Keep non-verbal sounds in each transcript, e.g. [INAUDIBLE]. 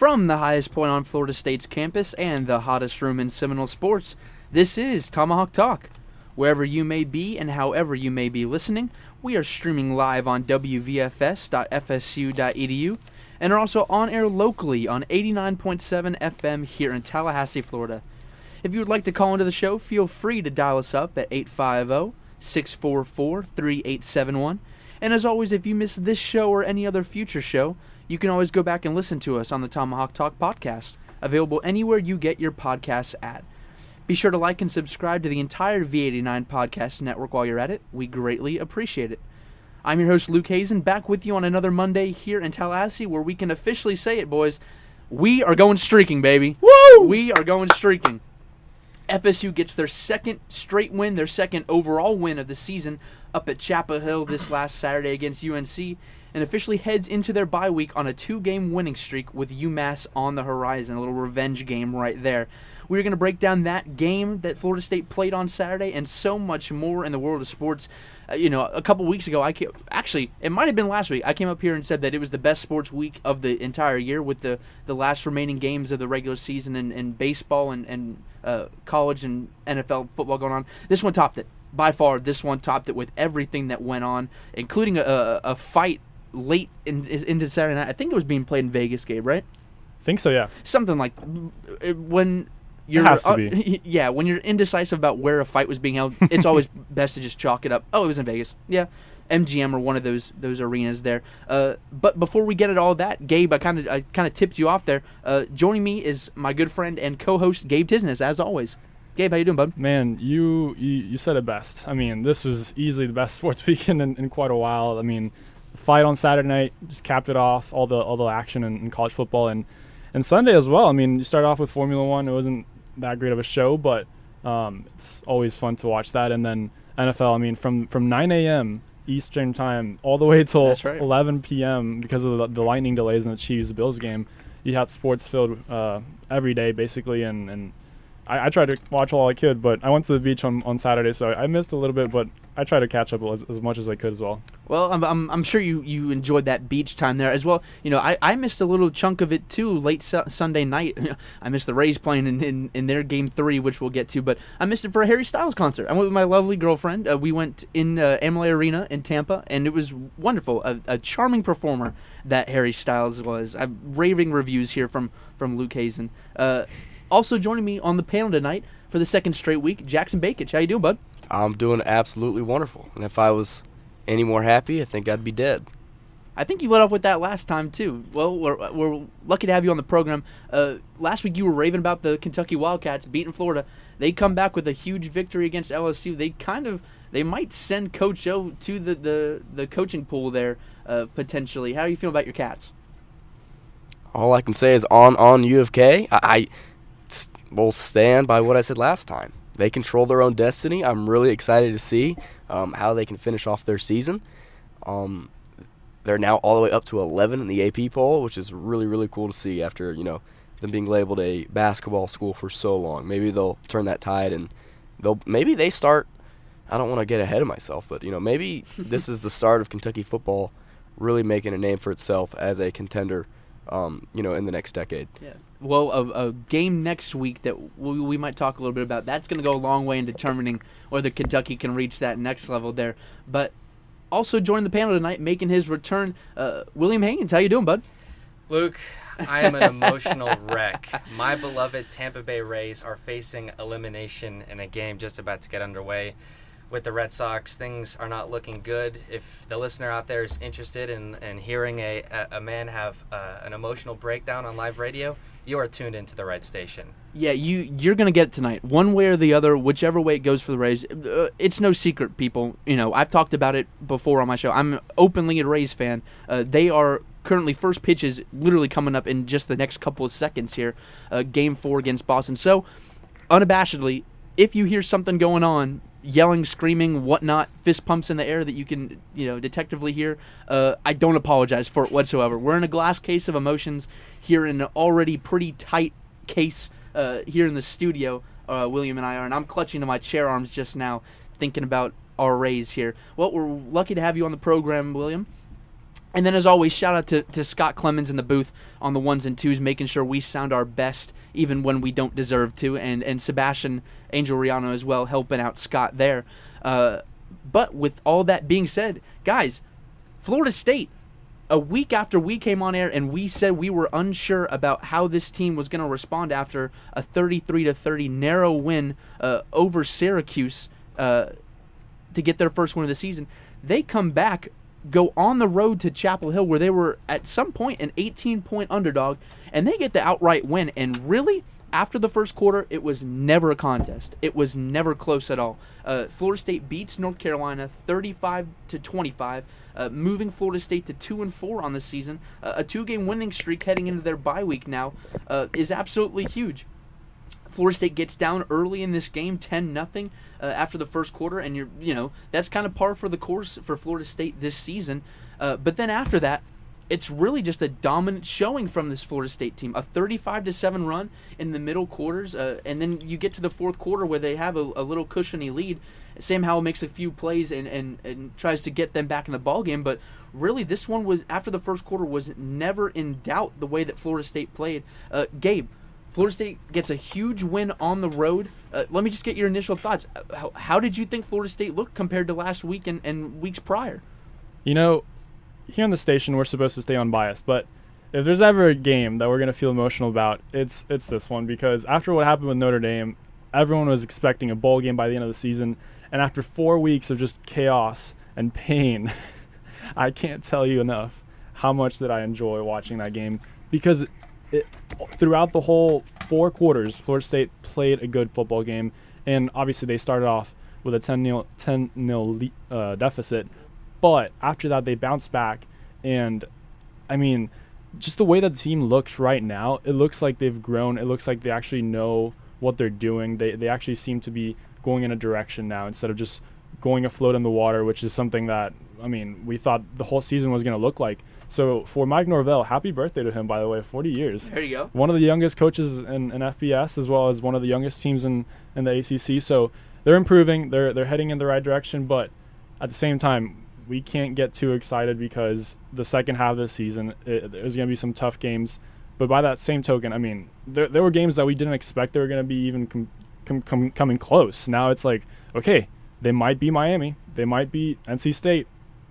From the highest point on Florida State's campus and the hottest room in Seminole sports, this is Tomahawk Talk. Wherever you may be and however you may be listening, we are streaming live on wvfs.fsu.edu and are also on air locally on 89.7 FM here in Tallahassee, Florida. If you would like to call into the show, feel free to dial us up at 850 644 3871. And as always, if you miss this show or any other future show, you can always go back and listen to us on the Tomahawk Talk podcast, available anywhere you get your podcasts at. Be sure to like and subscribe to the entire V89 podcast network while you're at it. We greatly appreciate it. I'm your host, Luke Hazen, back with you on another Monday here in Tallahassee, where we can officially say it, boys. We are going streaking, baby. Woo! We are going streaking. FSU gets their second straight win, their second overall win of the season up at Chapel Hill this last Saturday against UNC, and officially heads into their bye week on a two game winning streak with UMass on the horizon. A little revenge game right there. We're going to break down that game that Florida State played on Saturday and so much more in the world of sports. Uh, you know, a couple weeks ago, I came, actually it might have been last week. I came up here and said that it was the best sports week of the entire year with the, the last remaining games of the regular season and, and baseball and, and uh, college and NFL football going on. This one topped it by far. This one topped it with everything that went on, including a, a, a fight late in, into Saturday night. I think it was being played in Vegas, Gabe, right? think so, yeah. Something like when you're has to uh, be. [LAUGHS] yeah when you're indecisive about where a fight was being held. It's always [LAUGHS] best to just chalk it up. Oh, it was in Vegas. Yeah. MGM or one of those those arenas there. Uh, but before we get at all that, Gabe, I kind of I kind of tipped you off there. Uh, joining me is my good friend and co-host Gabe Tisnes, as always. Gabe, how you doing, bud? Man, you, you you said it best. I mean, this was easily the best [LAUGHS] sports weekend in, in quite a while. I mean, fight on Saturday night just capped it off. All the all the action in, in college football and and Sunday as well. I mean, you start off with Formula One. It wasn't that great of a show, but um, it's always fun to watch that. And then NFL. I mean, from from 9 a.m. Eastern time all the way till right. 11 p.m. because of the, the lightning delays in the Chiefs Bills game. You had sports filled uh, every day basically, and and I, I tried to watch all I could, but I went to the beach on, on Saturday, so I missed a little bit, but I tried to catch up as, as much as I could as well. Well, I'm, I'm, I'm sure you, you enjoyed that beach time there as well. You know, I, I missed a little chunk of it too late su- Sunday night. [LAUGHS] I missed the Rays playing in, in, in their game three, which we'll get to, but I missed it for a Harry Styles concert. I went with my lovely girlfriend. Uh, we went in uh, Amalie Arena in Tampa, and it was wonderful. A, a charming performer that Harry Styles was. I'm raving reviews here from, from Luke Hazen. Uh, also joining me on the panel tonight for the second straight week, Jackson Bakich. How you doing, bud? I'm doing absolutely wonderful. And if I was any more happy, I think I'd be dead. I think you let off with that last time too. Well, we're, we're lucky to have you on the program. Uh, last week you were raving about the Kentucky Wildcats beating Florida. They come back with a huge victory against LSU. They kind of they might send Coach O to the the, the coaching pool there uh, potentially. How do you feel about your Cats? All I can say is on on U of K. I, I will stand by what I said last time. They control their own destiny. I'm really excited to see um, how they can finish off their season. Um, they're now all the way up to 11 in the AP poll, which is really really cool to see after you know them being labeled a basketball school for so long. Maybe they'll turn that tide and they'll maybe they start. I don't want to get ahead of myself, but you know maybe [LAUGHS] this is the start of Kentucky football really making a name for itself as a contender. Um, you know, in the next decade. Yeah. Well, a, a game next week that we, we might talk a little bit about. That's going to go a long way in determining whether Kentucky can reach that next level there. But also joining the panel tonight, making his return, uh, William Haynes. How you doing, bud? Luke, I am an emotional [LAUGHS] wreck. My beloved Tampa Bay Rays are facing elimination in a game just about to get underway with the Red Sox. Things are not looking good. If the listener out there is interested in, in hearing a, a, man have uh, an emotional breakdown on live radio, you are tuned into the right station. Yeah, you you're gonna get it tonight, one way or the other, whichever way it goes for the Rays. Uh, it's no secret, people. You know, I've talked about it before on my show. I'm openly a Rays fan. Uh, they are currently first pitches literally coming up in just the next couple of seconds here. Uh, game four against Boston. So, unabashedly, if you hear something going on, yelling, screaming, whatnot, fist pumps in the air that you can, you know, detectively hear, uh, I don't apologize for it whatsoever. We're in a glass case of emotions here in an already pretty tight case uh, here in the studio. Uh, William and I are, and I'm clutching to my chair arms just now, thinking about our Rays here. Well, we're lucky to have you on the program, William. And then, as always, shout out to, to Scott Clemens in the booth on the ones and twos, making sure we sound our best even when we don't deserve to, and, and Sebastian Angel Riano as well, helping out Scott there. Uh, but with all that being said, guys, Florida State, a week after we came on air and we said we were unsure about how this team was going to respond after a 33 to 30 narrow win uh, over Syracuse uh, to get their first win of the season, they come back go on the road to Chapel Hill, where they were at some point an 18 point underdog, and they get the outright win. And really, after the first quarter, it was never a contest. It was never close at all. Uh, Florida State beats North Carolina 35 to 25, uh, moving Florida State to two and four on the season. Uh, a two-game winning streak heading into their bye week now uh, is absolutely huge. Florida State gets down early in this game, ten nothing uh, after the first quarter, and you're you know that's kind of par for the course for Florida State this season. Uh, but then after that, it's really just a dominant showing from this Florida State team. A 35 to seven run in the middle quarters, uh, and then you get to the fourth quarter where they have a, a little cushiony lead. Sam Howell makes a few plays and, and, and tries to get them back in the ball game, but really this one was after the first quarter was never in doubt the way that Florida State played. Uh, Gabe, Florida State gets a huge win on the road. Uh, let me just get your initial thoughts. Uh, how, how, did you think Florida State looked compared to last week and, and weeks prior? You know, here on the station, we're supposed to stay unbiased, but if there's ever a game that we're going to feel emotional about, it's it's this one because after what happened with Notre Dame, everyone was expecting a bowl game by the end of the season, and after four weeks of just chaos and pain, [LAUGHS] I can't tell you enough how much that I enjoy watching that game because it, throughout the whole four quarters, Florida State played a good football game, and obviously they started off with a 10 0 10 nil uh, deficit, but after that they bounced back, and I mean, just the way that the team looks right now, it looks like they've grown. It looks like they actually know what they're doing. They they actually seem to be going in a direction now instead of just going afloat in the water, which is something that I mean we thought the whole season was going to look like. So for Mike Norvell, happy birthday to him, by the way, 40 years. There you go. One of the youngest coaches in, in FBS, as well as one of the youngest teams in, in the ACC. So they're improving. They're they're heading in the right direction, but at the same time, we can't get too excited because the second half of the season, it, there's going to be some tough games. But by that same token, I mean, there, there were games that we didn't expect they were going to be even com- com- com- coming close. Now it's like, okay, they might be Miami, they might be NC State,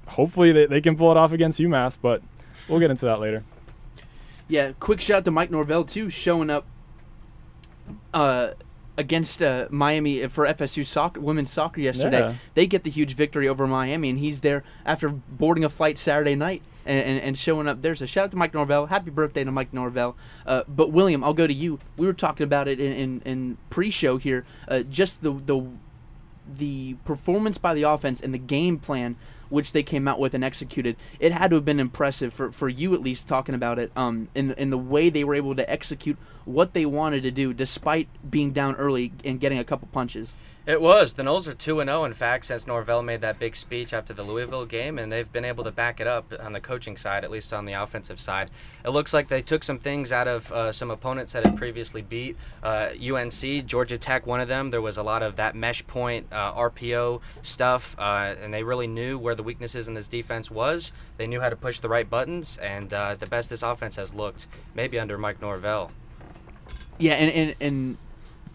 hopefully they, they can pull it off against UMass, but we'll get into that later. Yeah, quick shout out to Mike Norvell too, showing up uh, against uh, Miami for FSU soccer, women's soccer yesterday. Yeah. They get the huge victory over Miami, and he's there after boarding a flight Saturday night and, and, and showing up there. So shout out to Mike Norvell. Happy birthday to Mike Norvell. Uh, but William, I'll go to you. We were talking about it in, in, in pre-show here. Uh, just the the the performance by the offense and the game plan which they came out with and executed, it had to have been impressive for, for you at least talking about it. Um, in in the way they were able to execute what they wanted to do despite being down early and getting a couple punches. It was. The Noles are 2 0, in fact, since Norvell made that big speech after the Louisville game, and they've been able to back it up on the coaching side, at least on the offensive side. It looks like they took some things out of uh, some opponents that had previously beat uh, UNC, Georgia Tech, one of them. There was a lot of that mesh point, uh, RPO stuff, uh, and they really knew where the weaknesses in this defense was. They knew how to push the right buttons, and uh, the best this offense has looked, maybe under Mike Norvell. Yeah, and, and, and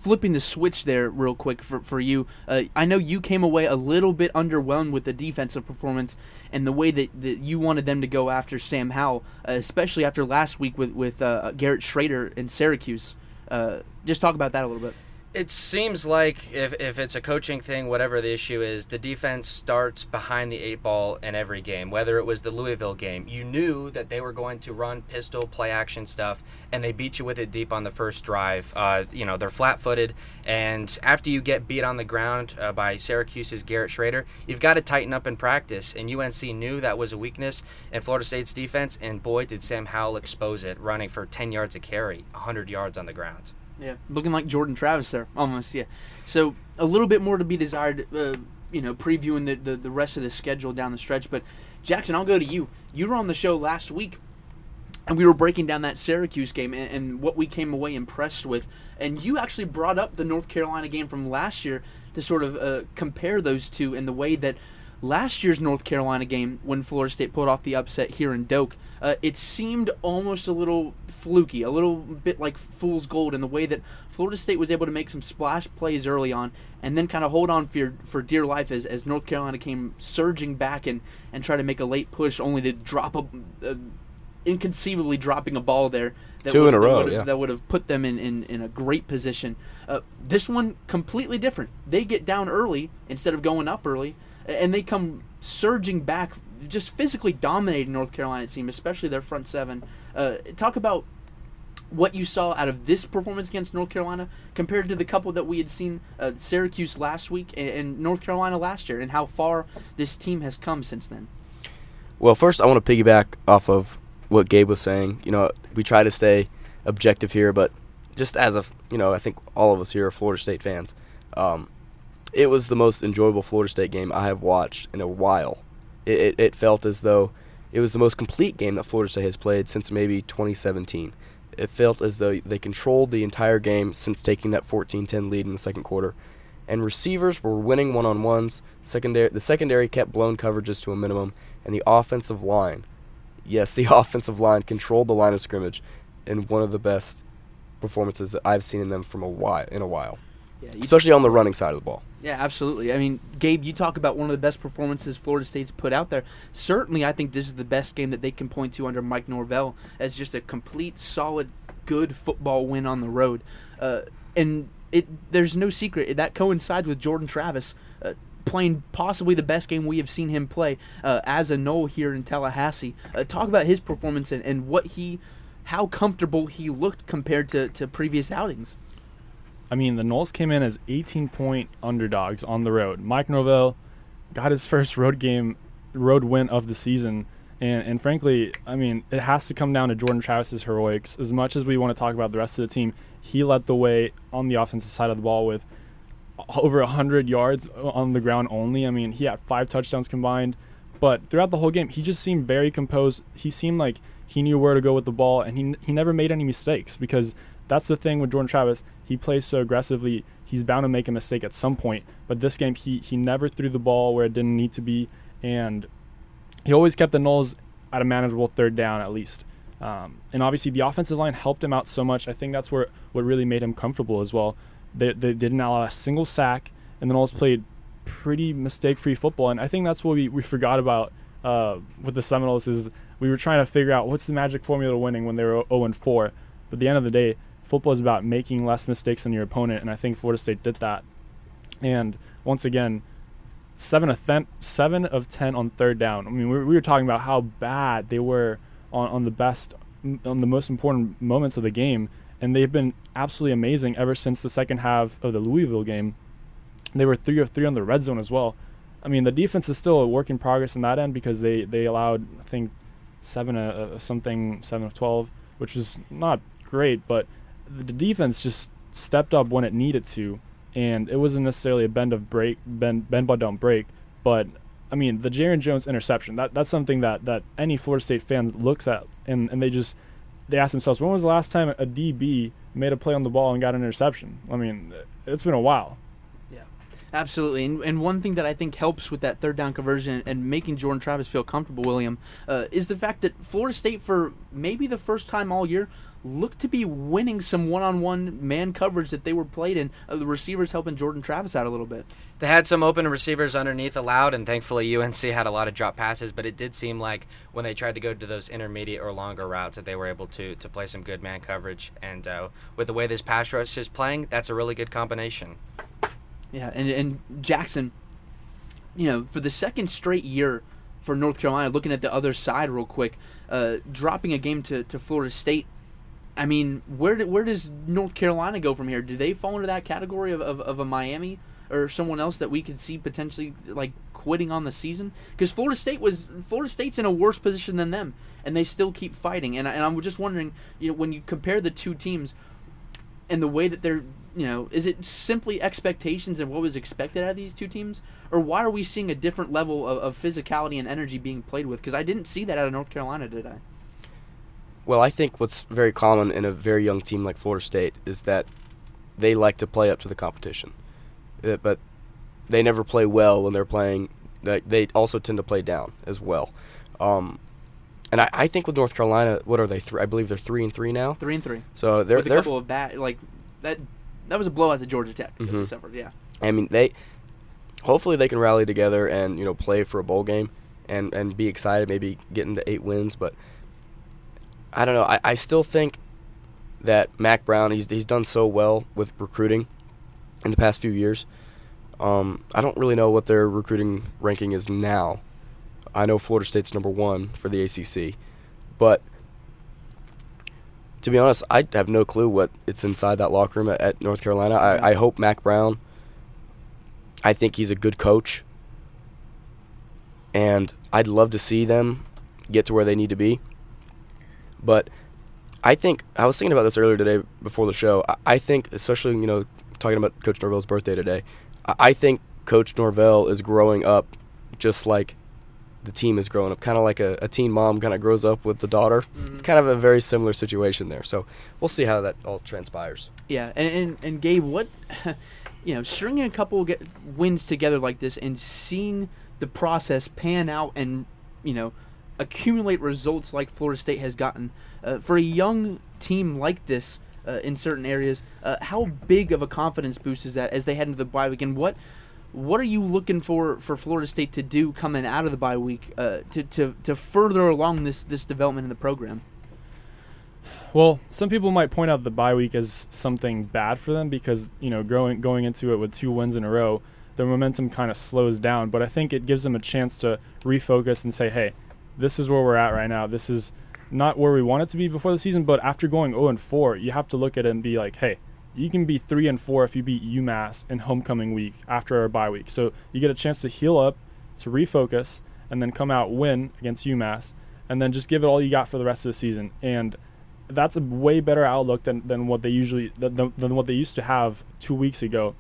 flipping the switch there real quick for, for you. Uh, I know you came away a little bit underwhelmed with the defensive performance and the way that, that you wanted them to go after Sam Howell, uh, especially after last week with, with uh, Garrett Shrader in Syracuse. Uh, just talk about that a little bit. It seems like if, if it's a coaching thing, whatever the issue is, the defense starts behind the eight ball in every game. Whether it was the Louisville game, you knew that they were going to run pistol play action stuff, and they beat you with it deep on the first drive. Uh, you know they're flat footed, and after you get beat on the ground uh, by Syracuse's Garrett Shrader, you've got to tighten up in practice. And UNC knew that was a weakness in Florida State's defense, and boy did Sam Howell expose it, running for 10 yards a carry, 100 yards on the ground. Yeah, looking like Jordan Travis there, almost. Yeah. So a little bit more to be desired. Uh, you know, previewing the, the the rest of the schedule down the stretch. But Jackson, I'll go to you. You were on the show last week, and we were breaking down that Syracuse game and, and what we came away impressed with. And you actually brought up the North Carolina game from last year to sort of uh, compare those two in the way that last year's North Carolina game when Florida State pulled off the upset here in Doak, uh, it seemed almost a little fluky, a little bit like fool's gold in the way that Florida State was able to make some splash plays early on and then kind of hold on for for dear life as, as North Carolina came surging back and, and try to make a late push only to drop a, a inconceivably dropping a ball there that Two would, in a that row, would have- yeah. that would have put them in, in, in a great position. Uh, this one completely different. They get down early instead of going up early, and they come surging back, just physically dominating North Carolina team, especially their front seven. Uh, talk about what you saw out of this performance against North Carolina compared to the couple that we had seen uh, Syracuse last week and, and North Carolina last year, and how far this team has come since then. Well, first I want to piggyback off of what Gabe was saying. You know, we try to stay objective here, but just as a, you know, I think all of us here are Florida State fans. Um, it was the most enjoyable Florida State game I have watched in a while. It, it, it felt as though it was the most complete game that Florida State has played since maybe 2017. It felt as though they controlled the entire game since taking that 14-10 lead in the second quarter. And receivers were winning one-on-ones. Secondary, the secondary kept blown coverages to a minimum, and the offensive line, yes, the [LAUGHS] offensive line controlled the line of scrimmage in one of the best performances that I've seen in them from a while in a while, Yeah, especially on the running side of the ball. Yeah, absolutely. I mean, Gabe, you talk about one of the best performances Florida State's put out there. Certainly, I think this is the best game that they can point to under Mike Norvell as just a complete, solid, good football win on the road. Uh, and it there's no secret that coincides with Jordan Travis uh, playing possibly the best game we have seen him play uh, as a Nole here in Tallahassee. Uh, talk about his performance and, and what he, how comfortable he looked compared to, to previous outings. I mean, the Noles came in as 18 point underdogs on the road. Mike Norvell got his [LAUGHS] first road game, road win of the season. And, and frankly, I mean, it has to come down to Jordan Travis's heroics. As much as we want to talk about the rest of the team, he led the way on the offensive side of the ball with over 100 yards on the ground only. I mean, he had five touchdowns combined. But throughout the whole game, he just seemed very composed. He seemed like he knew where to go with the ball, and he, he never made any mistakes because that's the thing with Jordan Travis. He plays so aggressively, he's bound to make a mistake at some point. But this game, he, he never threw the ball where it didn't need to be, and he always kept the Noles at a manageable third down at least. Um, and obviously, the offensive line helped him out so much. I think that's where what really made him comfortable as well. They, they didn't allow a single sack, and the Noles played pretty mistake-free football. And I think that's what we, we forgot about uh, with the Seminoles is we were trying to figure out what's the magic formula to winning when they were 0 and 4. But at the end of the day, football is about making less mistakes than your opponent, and I think Florida State did that. And once again, seven of ten, seven of ten on third down. I mean, we, we were talking about how bad they were on, on the best, on the most important moments of the game, and they've been absolutely amazing ever since the second half of the Louisville game. They were three of three on the red zone as well. I mean, the defense is still a work in progress in that end because they they allowed I think seven of something, seven of twelve, which is not great, but the defense just stepped up when it needed to, and it wasn't necessarily a bend of break, bend bend but don't break, but I mean the Jarrian Jones interception that that's something that that any Florida State fan looks at and and they just they ask themselves when was the last time a DB made a play on the ball and got an interception? I mean, it's been a while. Yeah, absolutely, and, and one thing that I think helps with that third down conversion and making Jordan Travis feel comfortable, William, uh, is the fact that Florida State, for maybe the first time all year, looked to be winning some one-on-one man coverage that they were played in. Uh, the receivers helping Jordan Travis out a little bit. They had some open receivers underneath allowed, and thankfully UNC had a lot of drop passes. But it did seem like when they tried to go to those intermediate or longer routes, that they were able to to play some good man coverage. And uh, with the way this pass rush is playing, that's a really good combination. Yeah, and and Jackson, you know, for the second straight year for North Carolina, looking at the other side real quick, uh, dropping a game to, to Florida State. I mean, where do, where does North Carolina go from here? Do they fall into that category of, of, of a Miami or someone else that we could see potentially like quitting on the season? Because Florida State was Florida State's in a worse position than them, and they still keep fighting. And and I'm just wondering, you know, when you compare the two teams and the way that they're you know is it simply expectations and what was expected out of these two teams or why are we seeing a different level of, of physicality and energy being played with because i didn't see that out of north carolina did i Well, I think what's very common in a very young team like Florida State is that they like to play up to the competition, Uh, but they never play well when they're playing they also tend to play down as well. Um, and I, I think with North Carolina, what are they? Three, I believe they're three and three now. Three and three. So they're With a they're couple of bad like that. That was a blowout to Georgia Tech. that they suffered, Yeah. I mean, they hopefully they can rally together and you know play for a bowl game and and be excited, maybe get into eight wins. But I don't know. I, I still think that Mack Brown he's he's done so well with recruiting in the past few years. Um, I don't really know what their recruiting ranking is now. I know Florida State's number one for the ACC, but to be honest, I have no clue what it's inside that locker room at, at North Carolina. I, I hope Mack Brown. I think he's a good coach, and I'd love to see them get to where they need to be. But I think I was thinking about this earlier today before the show. I, I think, especially you know, talking about Coach Norvell's birthday today, I, I think Coach Norvell is growing up just like the team is growing up, kind of like a, a teen mom kind of grows up with the daughter. It's mm-hmm. kind of a very similar situation there. So we'll see how that all transpires. Yeah, and and, and Gabe, what [LAUGHS] you know, stringing a couple get wins together like this and seeing the process pan out and you know accumulate results like Florida State has gotten uh, for a young team like this uh, in certain areas. Uh, how big of a confidence boost is that as they head into the bye week? And what what are you looking for for Florida State to do coming out of the bye week uh, to, to to further along this this development in the program? Well, some people might point out the bye week as something bad for them because you know going going into it with two wins in a row, their momentum kind of slows down. But I think it gives them a chance to refocus and say, "Hey, this is where we're at right now. This is not where we want it to be before the season, but after going 0 and 4, you have to look at it and be like, hey, you can be 3 and 4 if you beat UMass in homecoming week after our bye week. So you get a chance to heal up, to refocus, and then come out win against UMass, and then just give it all you got for the rest of the season. And that's a way better outlook than, than what they usually than, than than what they used to have two weeks ago.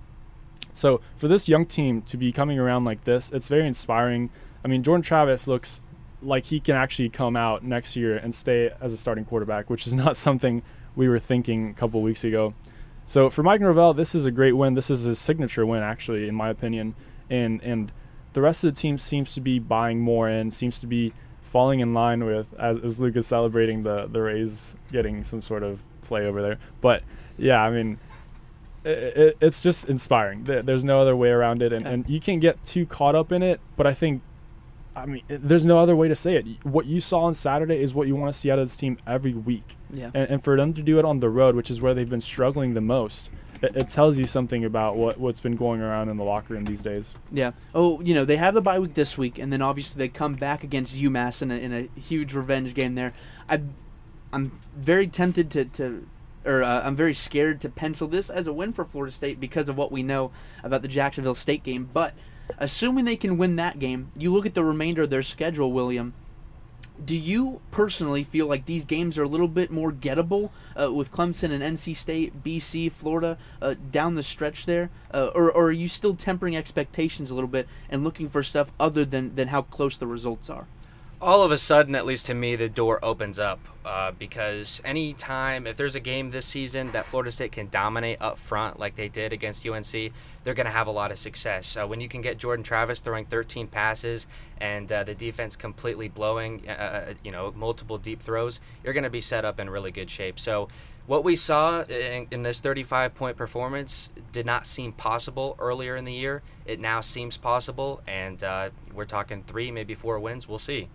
So for this young team to be coming around like this, it's very inspiring. I mean, Jordan Travis looks like he can actually come out next year and stay as a starting quarterback, which is [LAUGHS] not something we were thinking a couple weeks ago. So for Mike Norvell, this is a great win. This is his signature win, actually, in my opinion. And and the rest of the team seems to be buying more in, seems to be falling in line with as, as Luke is celebrating the the Rays getting some sort of play over there. But yeah, I mean, it, it, it's just inspiring. There's no other way around it, and, and you can get too caught up in it. But I think, I mean, there's no other way to say it. What you saw on Saturday is what you want to see out of this team every week, Yeah. and, and for them to do it on the road, which is where they've been struggling the most, it, it tells you something about what what's been going around in the locker room these days. Yeah. Oh, you know, they have the bye week this week, and then obviously they come back against UMass in a, in a huge revenge game there. I, I'm very tempted to, to or uh, I'm very scared to pencil this as a win for Florida State because of what we know about the Jacksonville State game. But assuming they can win that game, you look at the remainder of their schedule, William. Do you personally feel like these games are a little bit more gettable uh, with Clemson and NC State, BC, Florida uh, down the stretch there, uh, or, or are you still tempering expectations a little bit and looking for stuff other than, than how close the results are? All of a sudden, at least to me, the door opens up uh, because anytime, if there's a game this season that Florida State can dominate up front like they did against UNC, they're going to have a lot of success. Uh, when you can get Jordan Travis throwing 13 passes and uh, the defense completely blowing, uh, you know, multiple deep throws, you're going to be set up in really good shape. So, what we saw in, in this 35 point performance did not seem possible earlier in the year. It now seems possible, and uh, we're talking three, maybe four wins. We'll see.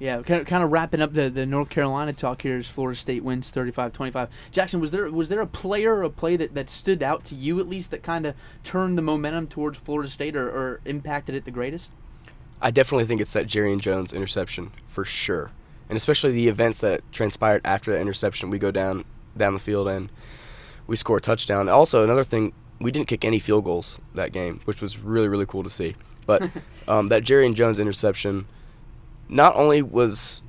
Yeah, kind of, kind of wrapping up the, the North Carolina talk here as Florida State wins 35-25. Jackson, was there was there a player or a play that, that stood out to you at least that kind of turned the momentum towards Florida State or, or impacted it the greatest? I definitely think it's that Jarrian Jones interception for sure, and especially the events that transpired after that interception. We go down down the field and we score a touchdown. Also, another thing, we didn't kick any field goals that game, which was really really cool to see. But [LAUGHS] um, that Jarrian Jones interception not only was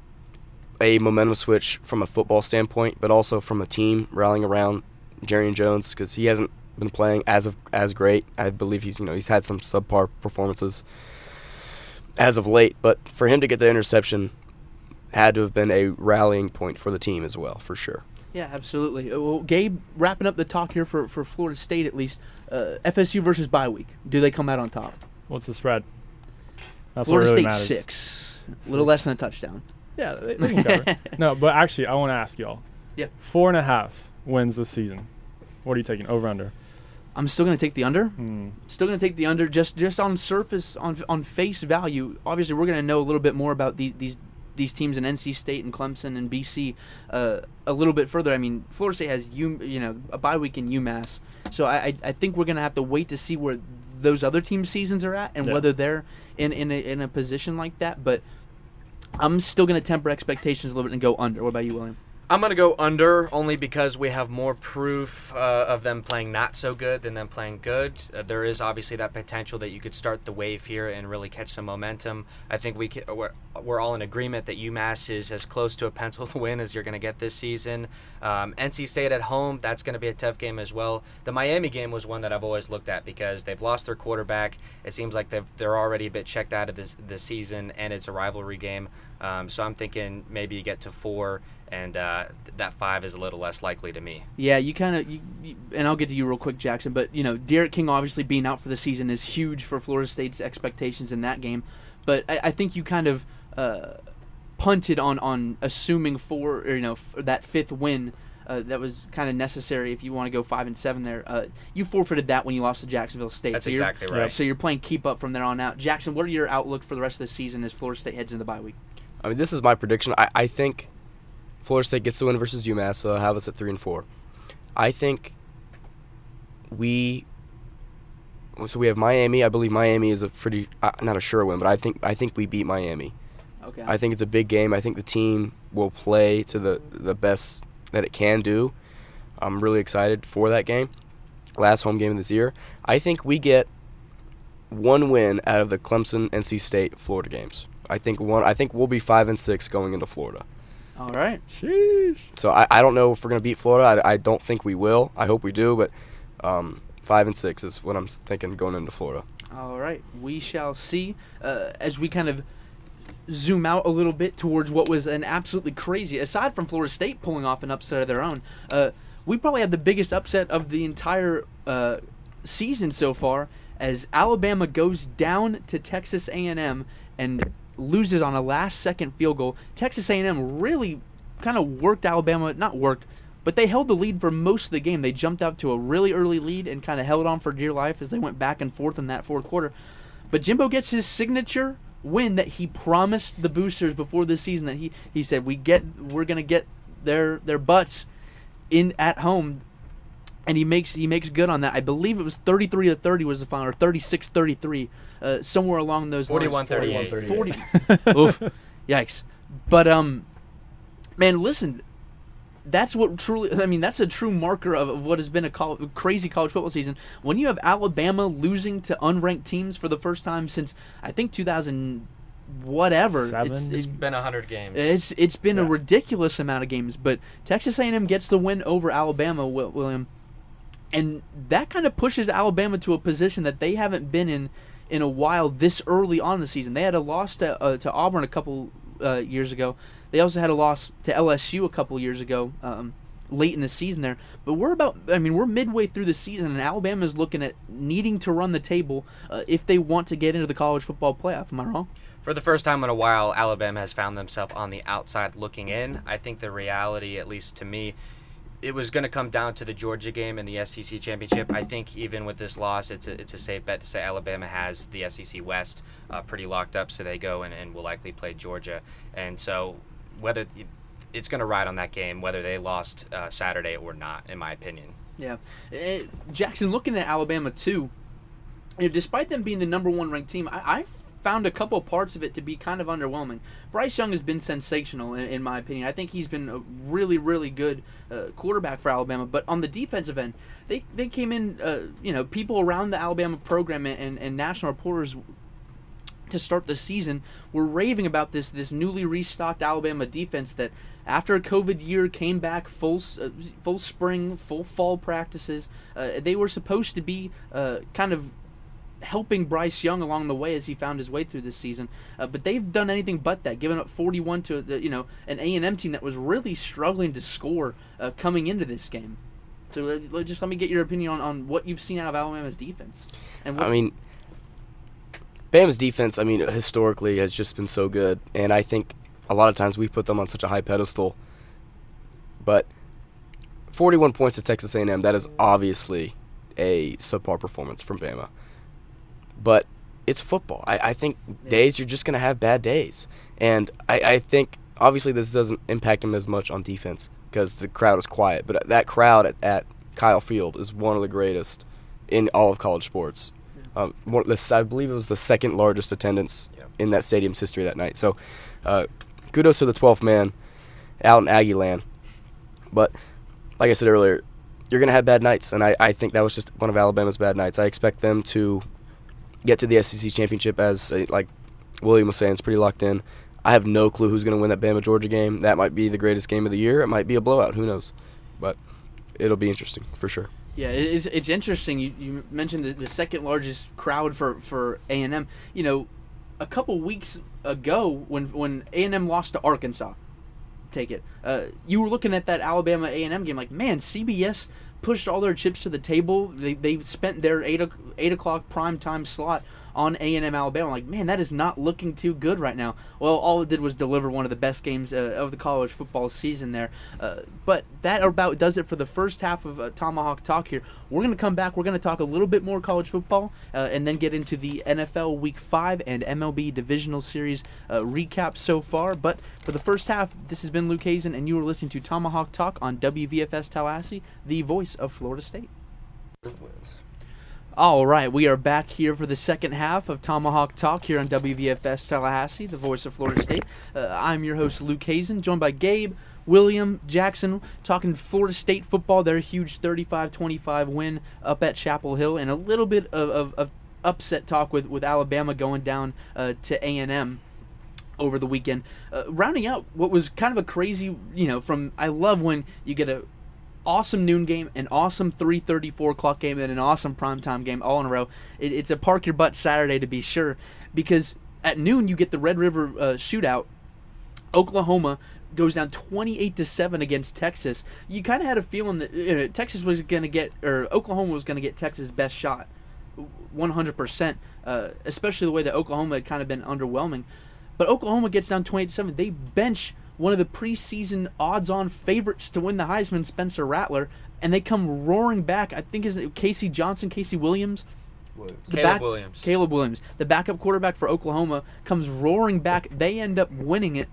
a momentum switch from a football standpoint, but also from a team rallying around Jarrian Jones because he hasn't been playing as of as great. I believe he's you know he's had some subpar performances as of late, but for him to get the interception had to have been a rallying point for the team as well, for sure. Yeah, absolutely. Uh, Well, Gabe, wrapping up the talk here for, for Florida State at least, uh, FSU versus bye week. Do they come out on top? What's the spread? That's Florida really State matters. six, a little less than a touchdown. Yeah, they, they can cover. [LAUGHS] no, but actually, I want to ask y'all. Yeah. Four and a half wins this season. What are you taking? Over under? I'm still going to take the under. Hmm. Still going to take the under just just on surface on on face value. Obviously, we're going to know a little bit more about these these these teams in NC State and Clemson and BC uh, a little bit further. I mean, Florida State has you you know a bye week in UMass, so I I, I think we're going to have to wait to see where those other team seasons are at and Yeah. whether they're in in a, in a position like that. But I'm still going to temper expectations a little bit and go under. What about you, William? I'm gonna go under only because we have more proof uh, of them playing not so good than them playing good. Uh, there is obviously that potential that you could start the wave here and really catch some momentum. I think we ca we're, we're all in agreement that UMass is as close to a pencil [LAUGHS] to win as you're gonna get this season. Um, NC State at home, that's gonna be a tough game as well. The Miami game was one that I've always looked at because they've lost their quarterback. It seems like they've they're already a bit checked out of this the season, and it's a rivalry game. Um, so I'm thinking maybe you get to four, and uh, th- that five is a little less likely to me. Yeah, you kind of, you, you, and I'll get to you real quick, Jackson. But you know, D'Eriq King obviously being out for the season is huge for Florida State's expectations in that game. But I, I think you kind of uh, punted on on assuming four, or, you know, f- that fifth win. Uh, that was kind of necessary if you want to go five and seven there. Uh, you forfeited that when you lost to Jacksonville State. That's so you're- exactly right. So you're playing keep up from there on out. Jackson, what are your outlook for the rest of the season as Florida State heads into the bye week? I mean, this is my prediction. I, I think Florida State gets the win versus UMass, so have us at three and four. I think we. So we have Miami. I believe Miami is a pretty uh, not a sure win, but I think I think we beat Miami. Okay. I think it's a big game. I think the team will play to the the best that it can do. I'm really excited for that game. Last home game of this year. I think we get one win out of the Clemson, NC State, Florida games. I think one. I think we'll be five and six going into Florida. All right. Sheesh. So I, I don't know if we're gonna beat Florida. I, I don't think we will. I hope we do, but um, five and six is what I'm thinking going into Florida. All right, we shall see uh, as we kind of zoom out a little bit towards what was an absolutely crazy. Aside from Florida State pulling off an upset of their own, uh, we probably had the biggest upset of the entire uh, season so far, as Alabama goes down to Texas A&M and loses on a last-second field goal. Texas A&M really kind of worked Alabama, not worked, but they held the lead for most of the game. They jumped out to a really early lead and kind of held on for dear life as they went back and forth in that fourth quarter. But Jimbo gets his signature win that he promised the boosters before this season that he, he said we get we're gonna get their their butts in at home and he makes he makes good on that. I believe it was 33 to 30 was the final or 36-33 uh, somewhere along those 41 lines. 38. 40 Oof. [LAUGHS] Yikes. But um man, listen, that's what truly I mean, that's a true marker of, of what has been a col- crazy college football season. When you have Alabama losing to unranked teams for the first time since I think 2000 whatever. Seven? It's, It's been 100 games. it's it's been a ridiculous amount of games, but Texas A&M gets the win over Alabama, William, and that kind of pushes Alabama to a position that they haven't been in in a while this early on the season. They had a loss to uh, to Auburn a couple uh, years ago. They also had a loss to LSU a couple years ago, um, late in the season there. But we're about, I mean, we're midway through the season, and Alabama is looking at needing to run the table uh, if they want to get into the college football playoff. Am I wrong? For the first time in a while, Alabama has found themselves on the outside looking in. I think the reality, at least to me, it was going to come down to the Georgia game and the SEC championship. I think even with this loss, it's a, it's a safe bet to say Alabama has the SEC West uh, pretty locked up, so they go and, and will likely play Georgia. And so whether it's going to ride on that game, whether they lost uh, Saturday or not, in my opinion. Yeah, Eh, Jackson. Looking at Alabama too, you know, despite them being the number one ranked team, I, I found a couple parts of it to be kind of underwhelming. Bryce Young has been sensational in, in my opinion. I think he's been a really, really good uh, quarterback for Alabama. But on the defensive end, they they came in. Uh, you know, people around the Alabama program and, and, national reporters to start the season were raving about this this newly restocked Alabama defense that after a COVID year came back full uh, full spring full fall practices uh, they were supposed to be uh, kind of helping Bryce Young along the way as he found his way through this season uh, but they've done anything but that giving up 41 to the, you know an A&M team that was really struggling to score uh, coming into this game so uh, just let me get your opinion on, on what you've seen out of Alabama's defense and I mean, Bama's defense, I mean, historically has just been so good, and I think a lot of times we put them on such a high pedestal. But 41 points to Texas A&M, that is obviously a subpar performance from Bama. But it's football. I, I think days you're just going to have bad days, and I, I think obviously this doesn't impact him as much on defense because the crowd is quiet. But that crowd at, at Kyle Field is one of the greatest in all of college sports. Um, more, this, I believe it was the second largest attendance Yep. in that stadium's history that night. So, uh, kudos to the 12th man out in Aggie land. But, like I said earlier, you're going to have bad nights, and I, I think that was just one of Alabama's bad nights. I expect them to get to the SEC championship as, like William was saying, it's pretty locked in. I have no clue who's going to win that Bama Georgia game. That might be the greatest game of the year. It might be a blowout. Who knows? But it'll be interesting for sure. Yeah, it's, it's interesting. You, you mentioned the, the second largest crowd for for A and M. You know, a couple weeks ago when when A and M lost to Arkansas, take it. Uh, you were looking at that Alabama A and M game like, man, CBS pushed all their chips to the table. They they spent their eight o- eight o'clock prime time slot on A and M Alabama. Like, man, that is not looking too good right now. Well, all it did was deliver one of the best games uh, of the college football season there. Uh, but that about does it for the first half of uh, Tomahawk Talk here. We're going to come back. We're going to talk a little bit more college football uh, and then get into the NFL Week 5 and MLB Divisional Series uh, recap so far. But for the first half, this has been Luke Hazen, and you are listening to Tomahawk Talk on WVFS Tallahassee, the voice of Florida State. All right, we are back here for the second half of Tomahawk Talk here on WVFS Tallahassee, the voice of Florida State. Uh, I'm your host, Luke Hazen, joined by Gabe, William, Jackson, talking Florida State football, their huge 35 25 win up at Chapel Hill, and a little bit of, of, of upset talk with, with Alabama going down uh, to A&M over the weekend. Uh, rounding out what was kind of a crazy, you know, from I love when you get a awesome noon game, an awesome 3:30 4 o'clock game, and an awesome primetime game all in a row. It, it's a park your butt Saturday to be sure, because at noon you get the Red River uh, shootout. Oklahoma goes down 28 to 7 against Texas. You kind of had a feeling that you know, Texas was going to get or Oklahoma was going to get Texas' best shot. 100%, uh, especially the way that Oklahoma had kind of been underwhelming. But Oklahoma gets down 28 to 7. They bench one of the preseason odds on favorites to win the Heisman, Spencer Rattler, and they come roaring back. I think is it Casey Johnson, Casey Williams? The Caleb Williams. Caleb Williams, the backup quarterback for Oklahoma, comes roaring back. They end up winning it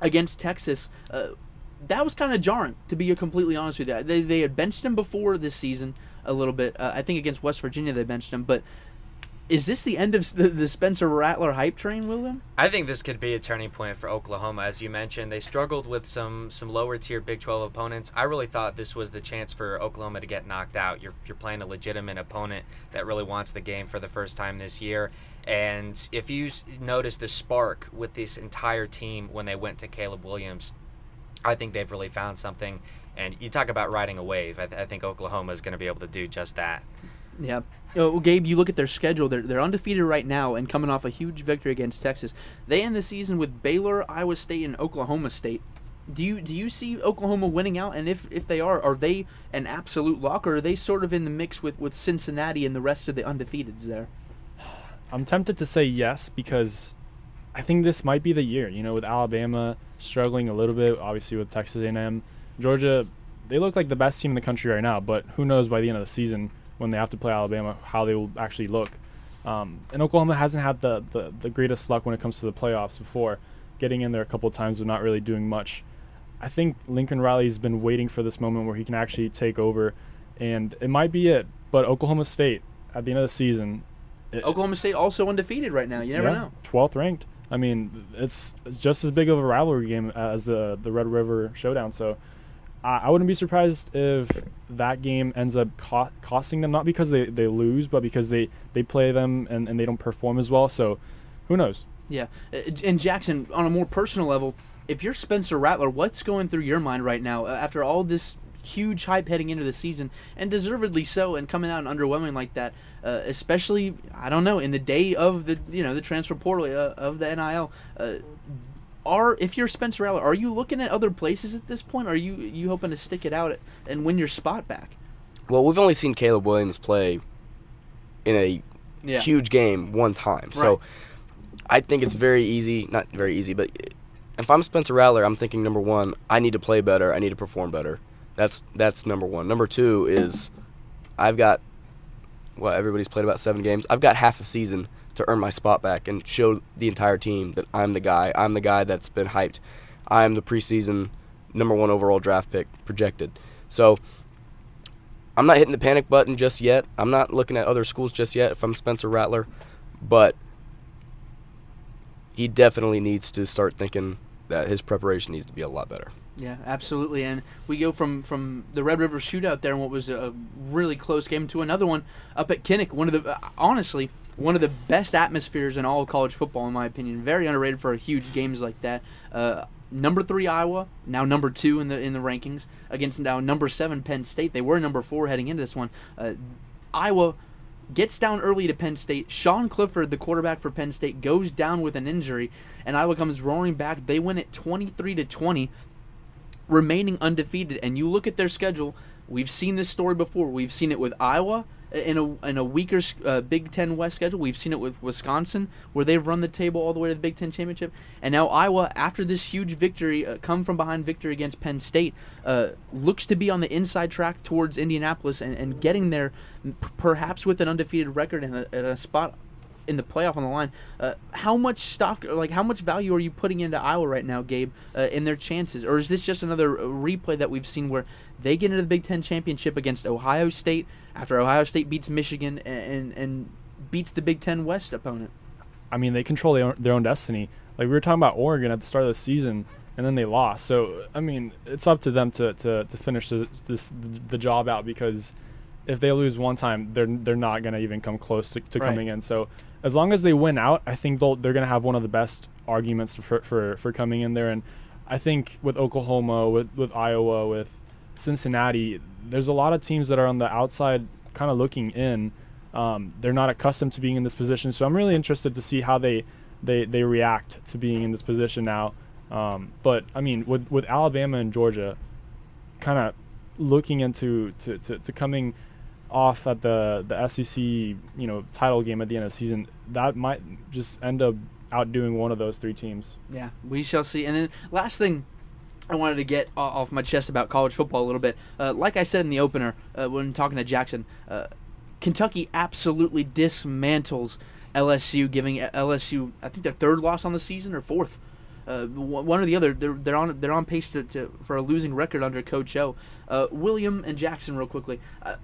against Texas. Uh, that was kind of jarring, to be completely honest with you. They, they had benched him before this season a little bit. Uh, I think against West Virginia they benched him. But is this the end of the, the Spencer Rattler hype train, William? I think this could be a turning point for Oklahoma. As you mentioned, they struggled with some some lower tier Big 12 opponents. I really thought this was the chance for Oklahoma to get knocked out. You're you're playing a legitimate opponent that really wants the game for the first time this year. And if you notice the spark with this entire team when they went to Caleb Williams, I think they've really found something. And you talk about riding a wave. I, th- I think Oklahoma is going to be able to do just that. Yeah. Oh, well, Gabe, you look at their schedule. They're, they're undefeated right now and coming off a huge victory against Texas. They end the season with Baylor, Iowa State, and Oklahoma State. Do you do you see Oklahoma winning out? And if, if they are, are they an absolute lock, or are they sort of in the mix with, with Cincinnati and the rest of the undefeateds there? I'm tempted to say yes because I think this might be the year. You know, with Alabama struggling a little bit, obviously with Texas A&M, Georgia, they look like the best team in the country right now. But who knows by the end of the season when they have to play Alabama how they will actually look. Um, and Oklahoma hasn't had the, the the greatest luck when it comes to the playoffs before, getting in there a couple of times but not really doing much. I think Lincoln Riley's been waiting for this moment where he can actually take over, and it might be it. But Oklahoma State at the end of the season, it- Oklahoma State also undefeated right now. You never know. Twelfth ranked. I mean, it's, it's just as big of a rivalry game as the the Red River Showdown. So, I, I wouldn't be surprised if that game ends up co- costing them, not because they, they lose, but because they, they play them and, and they don't perform as well. So, who knows? Yeah, Uh, and Jackson, on a more personal level, if you're Spencer Rattler, what's going through your mind right now uh, after all this huge hype heading into the season, and deservedly so, and coming out and underwhelming like that, uh, especially I don't know in the day of the you know the transfer portal uh, of the NIL. Uh, are if you're Spencer Rattler, are you looking at other places at this point? Are you you hoping to stick it out and win your spot back? Well, we've only seen Caleb Williams play in a Yeah. huge game one time. Right. So I think it's very easy, not very easy, but if I'm Spencer Rattler, I'm thinking number one, I need to play better, I need to perform better. That's that's number one. Number two is I've got well, everybody's played about seven games. I've got half a season to earn my spot back and show the entire team that I'm the guy. I'm the guy that's been hyped. I'm the preseason number one overall draft pick projected. So I'm not hitting the panic button just yet. I'm not looking at other schools just yet if I'm Spencer Rattler, but he definitely needs to start thinking that his preparation needs to be a lot better. Yeah, absolutely. And we go from, from the Red River shootout there and what was a really close game to another one up at Kinnick. One of the, uh, honestly, one of the best atmospheres in all of college football, in my opinion. Very underrated for huge games like that. Uh, number three Iowa, now number two in the in the rankings against now number seven Penn State. They were number four heading into this one. Uh, Iowa gets down early to Penn State. Sean Clifford, the quarterback for Penn State, goes down with an injury, and Iowa comes roaring back. They win it 23 to 20, remaining undefeated. And you look at their schedule. We've seen this story before. We've seen it with Iowa in a in a weaker uh, Big Ten West schedule. We've seen it with Wisconsin, where they've run the table all the way to the Big Ten championship, and now Iowa, after this huge victory, uh, come from behind victory against Penn State, uh, looks to be on the inside track towards Indianapolis and, and getting there, p- perhaps with an undefeated record and a, and a spot in the playoff on the line. Uh, how much stock, like how much value are you putting into Iowa right now, Gabe, uh, in their chances, or is this just another uh, replay that we've seen where they get into the Big Ten championship against Ohio State after Ohio State beats Michigan and and, and beats the Big Ten West opponent? I mean, they control their own, their own destiny. Like we were talking about Oregon at the start of the season, and then they lost. So I mean, it's up to them to, to, to finish this, this the job out because if they lose one time, they're they're not gonna even come close to, to Right. coming in. So as long as they win out, I think they'll they're gonna have one of the best arguments for for, for coming in there. And I think with Oklahoma, with with Iowa, with Cincinnati, there's a lot of teams that are on the outside, kind of looking in. Um, they're not accustomed to being in this position, so I'm really interested to see how they they they react to being in this position now. Um, but I mean, with with Alabama and Georgia, kind of looking into to, to, to coming off at the the SEC you know title game at the end of the season, that might just end up outdoing one of those three teams. Yeah, we shall see. And then last thing I wanted to get off my chest about college football a little bit. Uh, like I said in the opener uh, when talking to Jackson, uh, Kentucky absolutely dismantles LSU, giving LSU I think their third loss on the season or fourth. Uh, one or the other, they're, they're on they're on pace to, to for a losing record under Coach O. Uh, William and Jackson, real quickly. Uh,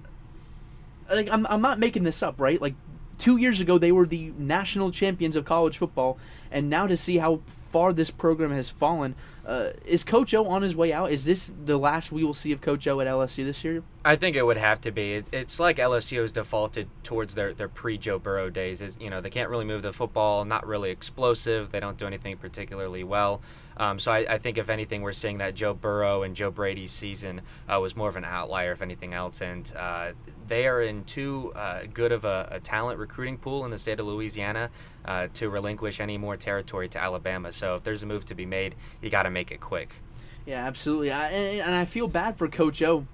like I'm, I'm not making this up, right? Like two years ago they were the national champions of college football, and now to see how far this program has fallen, uh, is Coach O on his way out? Is this the last we will see of Coach O at LSU this year? I think it would have to be. It, it's like LSU has defaulted towards their, their pre Joe Burrow days. Is you know they can't really move the football, not really explosive. They don't do anything particularly well. Um, so I, I think if anything, we're seeing that Joe Burrow and Joe Brady's season uh, was more of an outlier, if anything else. And uh, they are in too uh, good of a, a talent recruiting pool in the state of Louisiana uh, to relinquish any more territory to Alabama. So if there's a move to be made, you got to make it quick. Yeah, absolutely. I, and, I feel bad for Coach O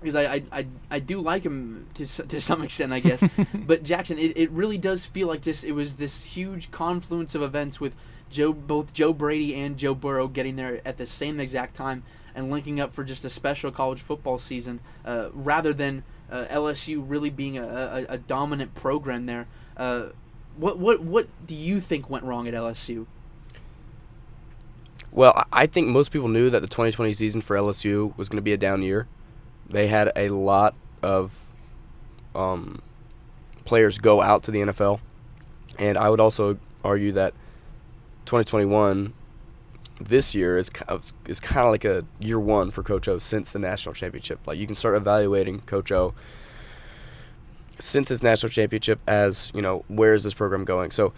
because I, I, I, I do like him to, to some extent, I guess. [LAUGHS] but Jackson, it, it really does feel like just it was this huge confluence of events with Joe, both Joe Brady and Joe Burrow getting there at the same exact time and linking up for just a special college football season, uh, rather than uh, LSU really being a, a, a dominant program there. Uh, what what what do you think went wrong at LSU? Well, I- think most people knew that the 2020 season for LSU was going to be a down year. They had a lot of um, players go out to the NFL, and I would also argue that 2021 this year is kind of, is kind of like a year one for Coach O since the national championship. Like you can start evaluating Coach O since his national championship as you know where is this program going. So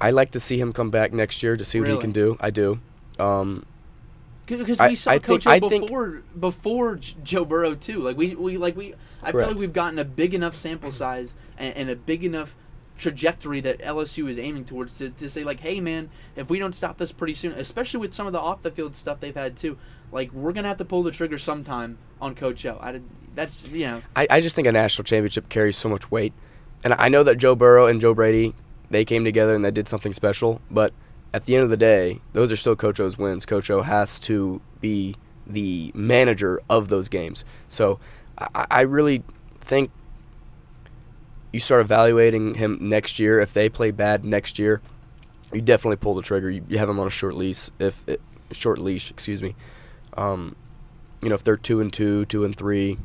I like to see him come back next year to see what Really? he can do. I do. Um, Because we saw I Coach think- O I think- before before Joe Burrow too. Like we, we like we. I feel like we've gotten a big enough sample size and, and a big enough trajectory that LSU is aiming towards to, to say like, hey man, if we don't stop this pretty soon, especially with some of the off the field stuff they've had too, like we're gonna have to pull the trigger sometime on Coach O. I did, that's you know I, I just think a national championship carries so much weight, and I know that Joe Burrow and Joe Brady they came together and they did something special, but at the end of the day, those are still Coach O's wins. Coach O has to be the manager of those games. So I, I really think you start evaluating him next year. If they play bad next year, you definitely pull the trigger. You, you have him on a short leash. If it, short leash, excuse me. Um, you know, if they're two and two, two and three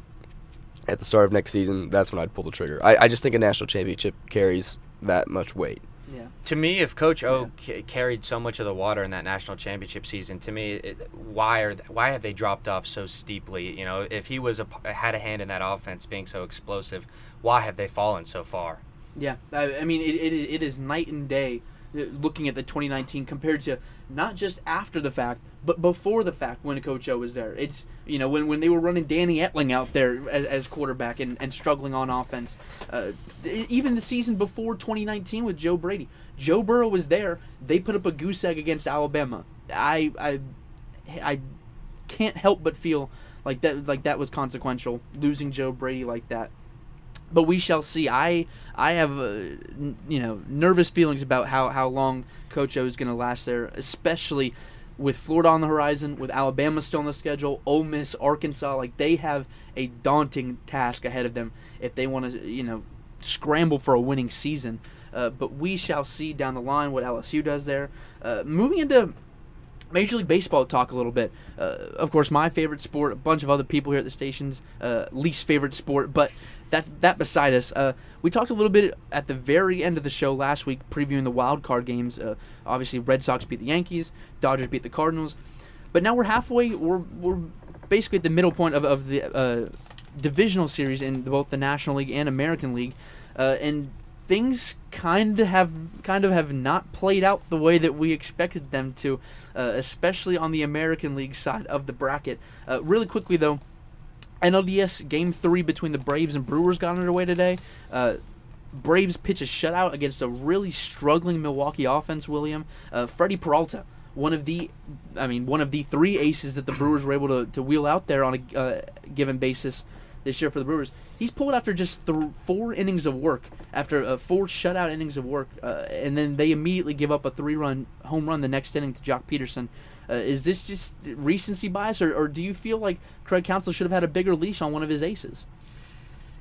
at the start of next season, that's when I'd pull the trigger. I, I just think a national championship carries that much weight. Yeah. To me, if Coach O ca- carried so much of the water in that national championship season, to me, it, why are th- why have they dropped off so steeply? You know, if he was a, had a hand in that offense being so explosive, why have they fallen so far? Yeah, I, I mean it, it, it is night and day looking at the 2019 compared to not just after the fact, but before the fact when Coach O was there. It's you know when, when they were running Danny Etling out there as, as quarterback and, and struggling on offense. Uh, even the season before 2019 with Joe Brady, Joe Burrow was there. They put up a goose egg against Alabama. I I I can't help but feel like that like that was consequential losing Joe Brady like that but we shall see. I I have uh, n- you know nervous feelings about how how long Coach O is going to last there, especially with Florida on the horizon, with Alabama still on the schedule, Ole Miss, Arkansas. Like they have a daunting task ahead of them if they want to you know scramble for a winning season. Uh, but we shall see down the line what LSU does there. Uh, moving into Major League Baseball talk a little bit. Uh, of course, my favorite sport. A bunch of other people here at the station's uh, least favorite sport, but that's that beside us. Uh, we talked a little bit at the very end of the show last week, previewing the wild card games. Uh, obviously, Red Sox beat the Yankees, Dodgers beat the Cardinals, but now we're halfway. We're we're basically at the middle point of of the uh, divisional series in both the National League and American League, uh, and things kind of have kind of have not played out the way that we expected them to, uh, especially on the American League side of the bracket. Uh, really quickly though, NLDS Game Three between the Braves and Brewers got underway today. Uh, Braves pitch a shutout against a really struggling Milwaukee offense. William, uh, Freddie Peralta, one of the, I mean, one of the three aces that the Brewers were able to, to wheel out there on a uh, given basis this year for the Brewers. He's pulled after just th- four innings of work, after uh, four shutout innings of work, uh, and then they immediately give up a three-run home run the next inning to Joc Pederson. Uh, is this just recency bias, or, or do you feel like Craig Counsell should have had a bigger leash on one of his aces?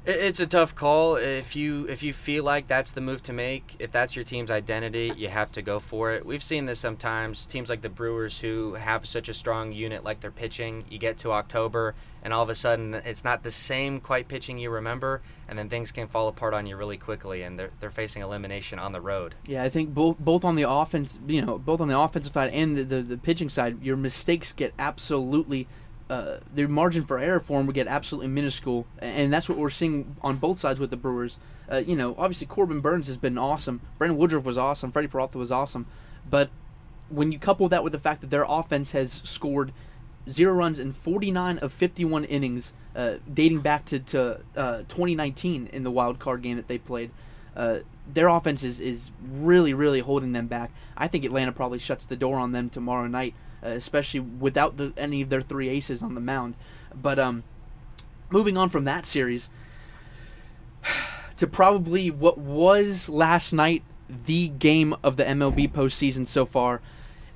It- It's a tough call. If you if you feel like that's the move to make, if that's your team's identity, you have to go for it. We've seen this sometimes. Teams like the Brewers who have such a strong unit like their pitching, you get to October and all of a sudden it's not the same quite pitching you remember and then things can fall apart on you really quickly and they're they're facing elimination on the road. Yeah, I think both both on the offense, you know, both on the offensive side and the, the, the pitching side, your mistakes get absolutely, uh, their margin for error for would get absolutely minuscule, and that's what we're seeing on both sides with the Brewers. Uh, you know, obviously Corbin Burnes has been awesome, Brandon Woodruff was awesome, Freddie Peralta was awesome, but when you couple that with the fact that their offense has scored zero runs in 49 of 51 innings, uh, dating back to, to uh, 2019 in the wild card game that they played. Uh, their offense is, is really, really holding them back. I think Atlanta probably shuts the door on them tomorrow night, especially without the, any of their three aces on the mound. But um, moving on from that series [SIGHS] to probably what was last night the game of the MLB postseason so far.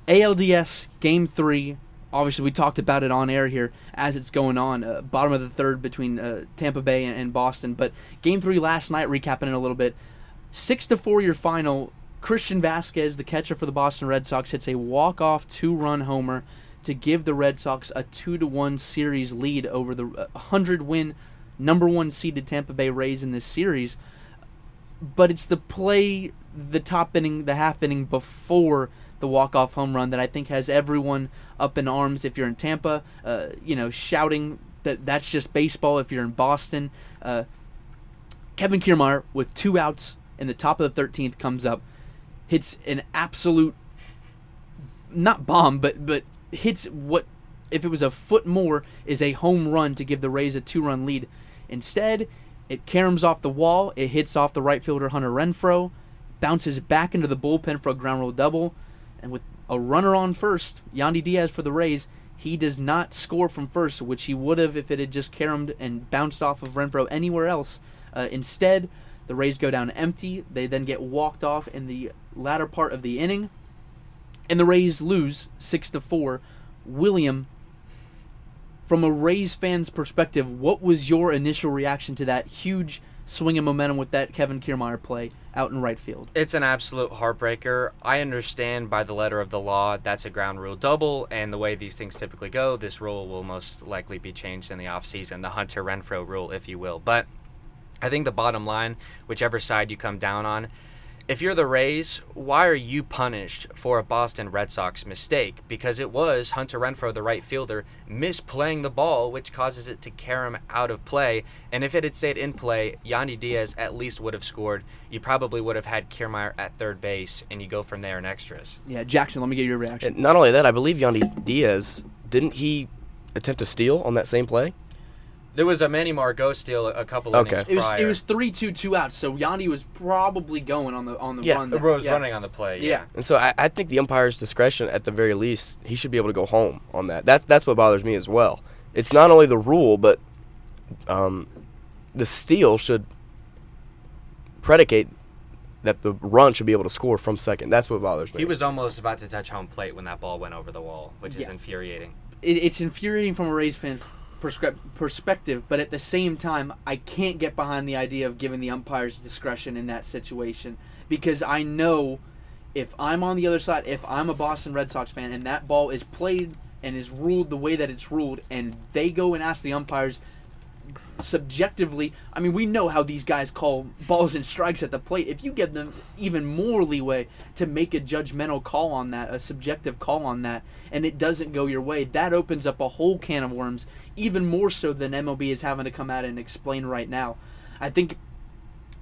ALDS Game 3. Obviously, we talked about it on air here as it's going on. Uh, bottom of the third between uh, Tampa Bay and, and Boston. But Game 3 last night, recapping it a little bit. 6 to 4 your final. Christian Vazquez, the catcher for the Boston Red Sox, hits a walk-off two-run homer to give the Red Sox a 2 to 1 series lead over the 100-win number 1 seeded Tampa Bay Rays in this series but it's the play, the top inning, the half inning before the walk-off home run that I think has everyone up in arms. If you're in Tampa, uh, you know, shouting that that's just baseball. If you're in Boston, uh, Kevin Kiermaier with two outs in the top of the 13th comes up, hits an absolute not bomb, but but hits what if it was a foot more is a home run to give the Rays a two-run lead. Instead, it caroms off the wall. It hits off the right fielder Hunter Renfroe, bounces back into the bullpen for a ground roll double, and with a runner on first, Yandy Diaz for the Rays, he does not score from first, which he would have if it had just caromed and bounced off of Renfroe anywhere else. Uh, instead, The Rays go down empty. They then get walked off in the latter part of the inning, and the Rays lose six to four. William, from a Rays fan's perspective, what was your initial reaction to that huge swing of momentum with that Kevin Kiermaier play out in right field? It's an absolute heartbreaker. I understand by the letter of the law that's a ground rule double, and the way these things typically go, this rule will most likely be changed in the offseason, the Hunter Renfroe rule, if you will. But I think the bottom line, whichever side you come down on, if you're the Rays, why are you punished for a Boston Red Sox mistake? Because it was Hunter Renfroe, the right fielder, misplaying the ball, which causes it to carry him out of play. And if it had stayed in play, Yandy Diaz at least would have scored. You probably would have had Kiermaier at third base, and you go from there in extras. Yeah, Jackson, let me get your reaction. And not only that, I believe Yandy Diaz didn't he attempt to steal on that same play? There was a Manny Margot steal a couple Okay. innings It was it was three two two outs, so Yandy was probably going on the on the Yeah, run. the there. Rose Yeah. running on the play. Yeah. And so I, I think the umpire's discretion, at the very least, he should be able to go home on that. That's that's what bothers me as well. It's not only the rule, but um, the steal should predicate that the run should be able to score from second. That's what bothers me. He was almost about to touch home plate when that ball went over the wall, which is Yeah. infuriating. it, it's infuriating from a Rays fan perscri- perspective, but at the same time, I can't get behind the idea of giving the umpires discretion in that situation. Because I know if I'm on the other side, if I'm a Boston Red Sox fan and that ball is played and is ruled the way that it's ruled, and they go and ask the umpires subjectively, I mean, we know how these guys call balls and strikes at the plate. If you give them even more leeway to make a judgmental call on that, a subjective call on that, and it doesn't go your way, that opens up a whole can of worms, even more so than MLB is having to come out and explain right now. I think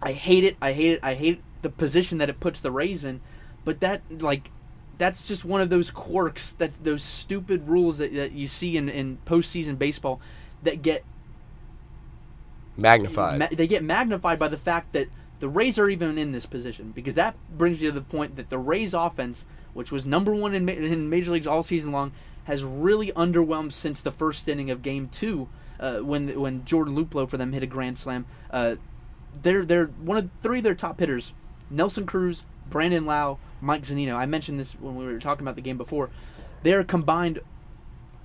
I hate it. I hate it. I hate the position that it puts the Rays in, but that like that's just one of those quirks that those stupid rules that, that you see in, in postseason baseball that get magnified. ma- they get magnified by the fact that the Rays are even in this position because that brings you to the point that the Rays offense, which was number one in, ma- in major leagues all season long, has really underwhelmed since the first inning of Game Two, uh, when when Jordan Luplow for them hit a grand slam. Uh, they're they're one of three of their top hitters: Nelson Cruz, Brandon Lowe, Mike Zunino. I mentioned this when we were talking about the game before. They are combined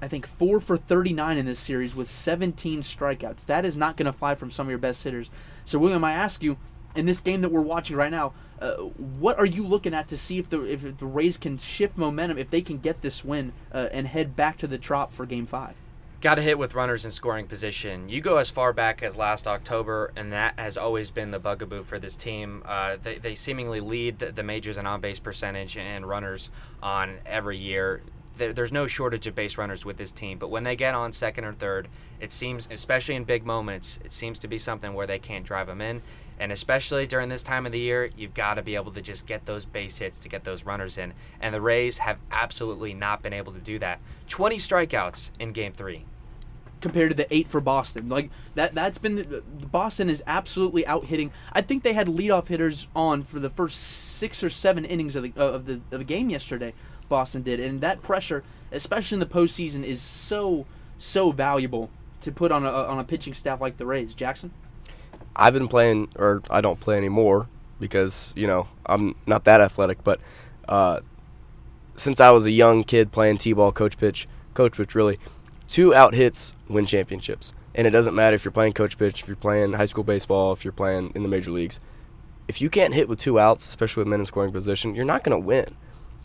I think four for 39 in this series with 17 strikeouts. That is not going to fly from some of your best hitters. So, William, I ask you, in this game that we're watching right now, uh, what are you looking at to see if the if the Rays can shift momentum, if they can get this win uh, and head back to the Trop for Game Five? Got to hit with runners in scoring position. You go as far back as last October, and that has always been the bugaboo for this team. Uh, they, they seemingly lead the, the majors in on base percentage and runners on every year. There, there's no shortage of base runners with this team, but when they get on second or third, it seems, especially in big moments, it seems to be something where they can't drive them in. And especially during this time of the year, you've got to be able to just get those base hits to get those runners in. And the Rays have absolutely not been able to do that. 20 strikeouts in game three. compared to the eight for Boston. Like that that's been the, the Boston is absolutely out hitting. I think they had leadoff hitters on for the first six or seven innings of the of the of the game yesterday. Boston did, and that pressure, especially in the postseason, is so so valuable to put on a on a pitching staff like the Rays. Jackson. I've been playing, or I don't play anymore because you know I'm not that athletic. But uh, since I was a young kid playing t-ball, coach pitch, coach pitch, really, two out hits win championships. And it doesn't matter if you're playing coach pitch, if you're playing high school baseball, if you're playing in the major leagues. If you can't hit with two outs, especially with men in scoring position, you're not going to win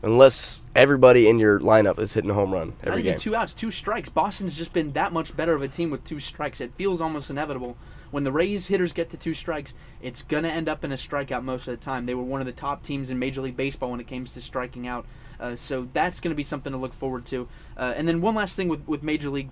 unless everybody in your lineup is hitting a home run every game. two outs, two strikes. Boston's just been that much better of a team with two strikes. It feels almost inevitable. When the Rays hitters get to two strikes, it's going to end up in a strikeout most of the time. They were one of the top teams in Major League Baseball when it came to striking out. Uh, so that's going to be something to look forward to. Uh, and then one last thing with, with Major League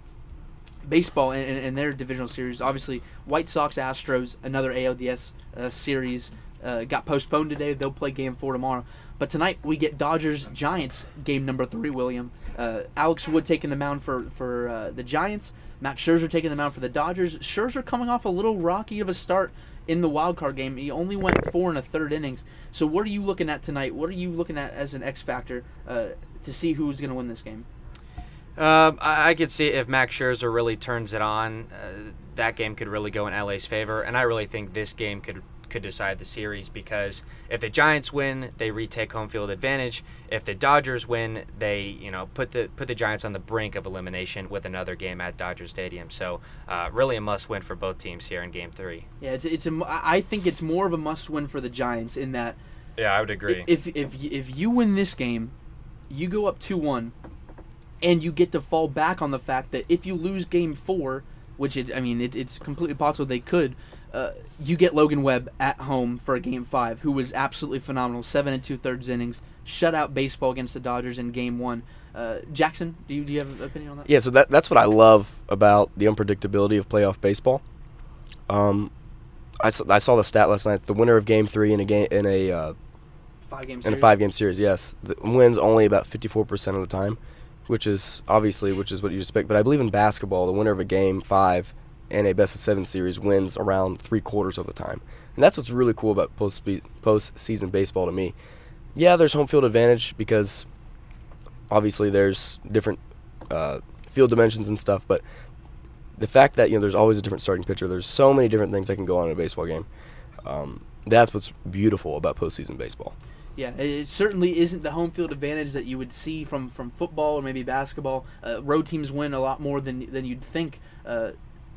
Baseball and, and, and their divisional series. Obviously, White Sox Astros, another ALDS uh, series, uh, got postponed today. They'll play game four tomorrow. But tonight we get Dodgers Giants game number three. William, uh, Alex Wood taking the mound for for uh, the Giants. Max Scherzer taking the mound for the Dodgers. Scherzer coming off a little rocky of a start in the wild card game. He only went four and a third innings. So what are you looking at tonight? What are you looking at as an X factor uh, to see who's going to win this game? I, I could see if Max Scherzer really turns it on, uh, that game could really go in LA's favor, and I really think this game could could decide the series because if the Giants win, they retake home field advantage. If the Dodgers win, they you know put the put the Giants on the brink of elimination with another game at Dodger Stadium. So uh, really a must win for both teams here in Game Three. Yeah, it's it's a, I think it's more of a must win for the Giants in that Yeah, I would agree. if if if you win this game, you go up two one, and you get to fall back on the fact that if you lose Game Four, which it, I mean it, it's completely possible they could, uh, you get Logan Webb at home for a Game Five, who was absolutely phenomenal, seven and two thirds innings, shutout baseball against the Dodgers in Game One. Uh, Jackson, do you do you have an opinion on that? Yeah, so that that's what I love about the unpredictability of playoff baseball. Um, I saw, I saw the stat last night. The winner of Game Three in a game in a uh, Five games. in a five game series, yes, the wins only about fifty four percent of the time, which is obviously which is what you expect. But I believe in basketball, the winner of a game five in a best of seven series wins around three quarters of the time, and that's what's really cool about post post season baseball to me. Yeah, there's home field advantage because obviously there's different uh, field dimensions and stuff, but the fact that you know there's always a different starting pitcher, there's so many different things that can go on in a baseball game. Um, that's what's beautiful about postseason baseball. Yeah, it- it certainly isn't the home field advantage that you would see from, from football or maybe basketball. Uh, road teams win a lot more than than you'd think uh,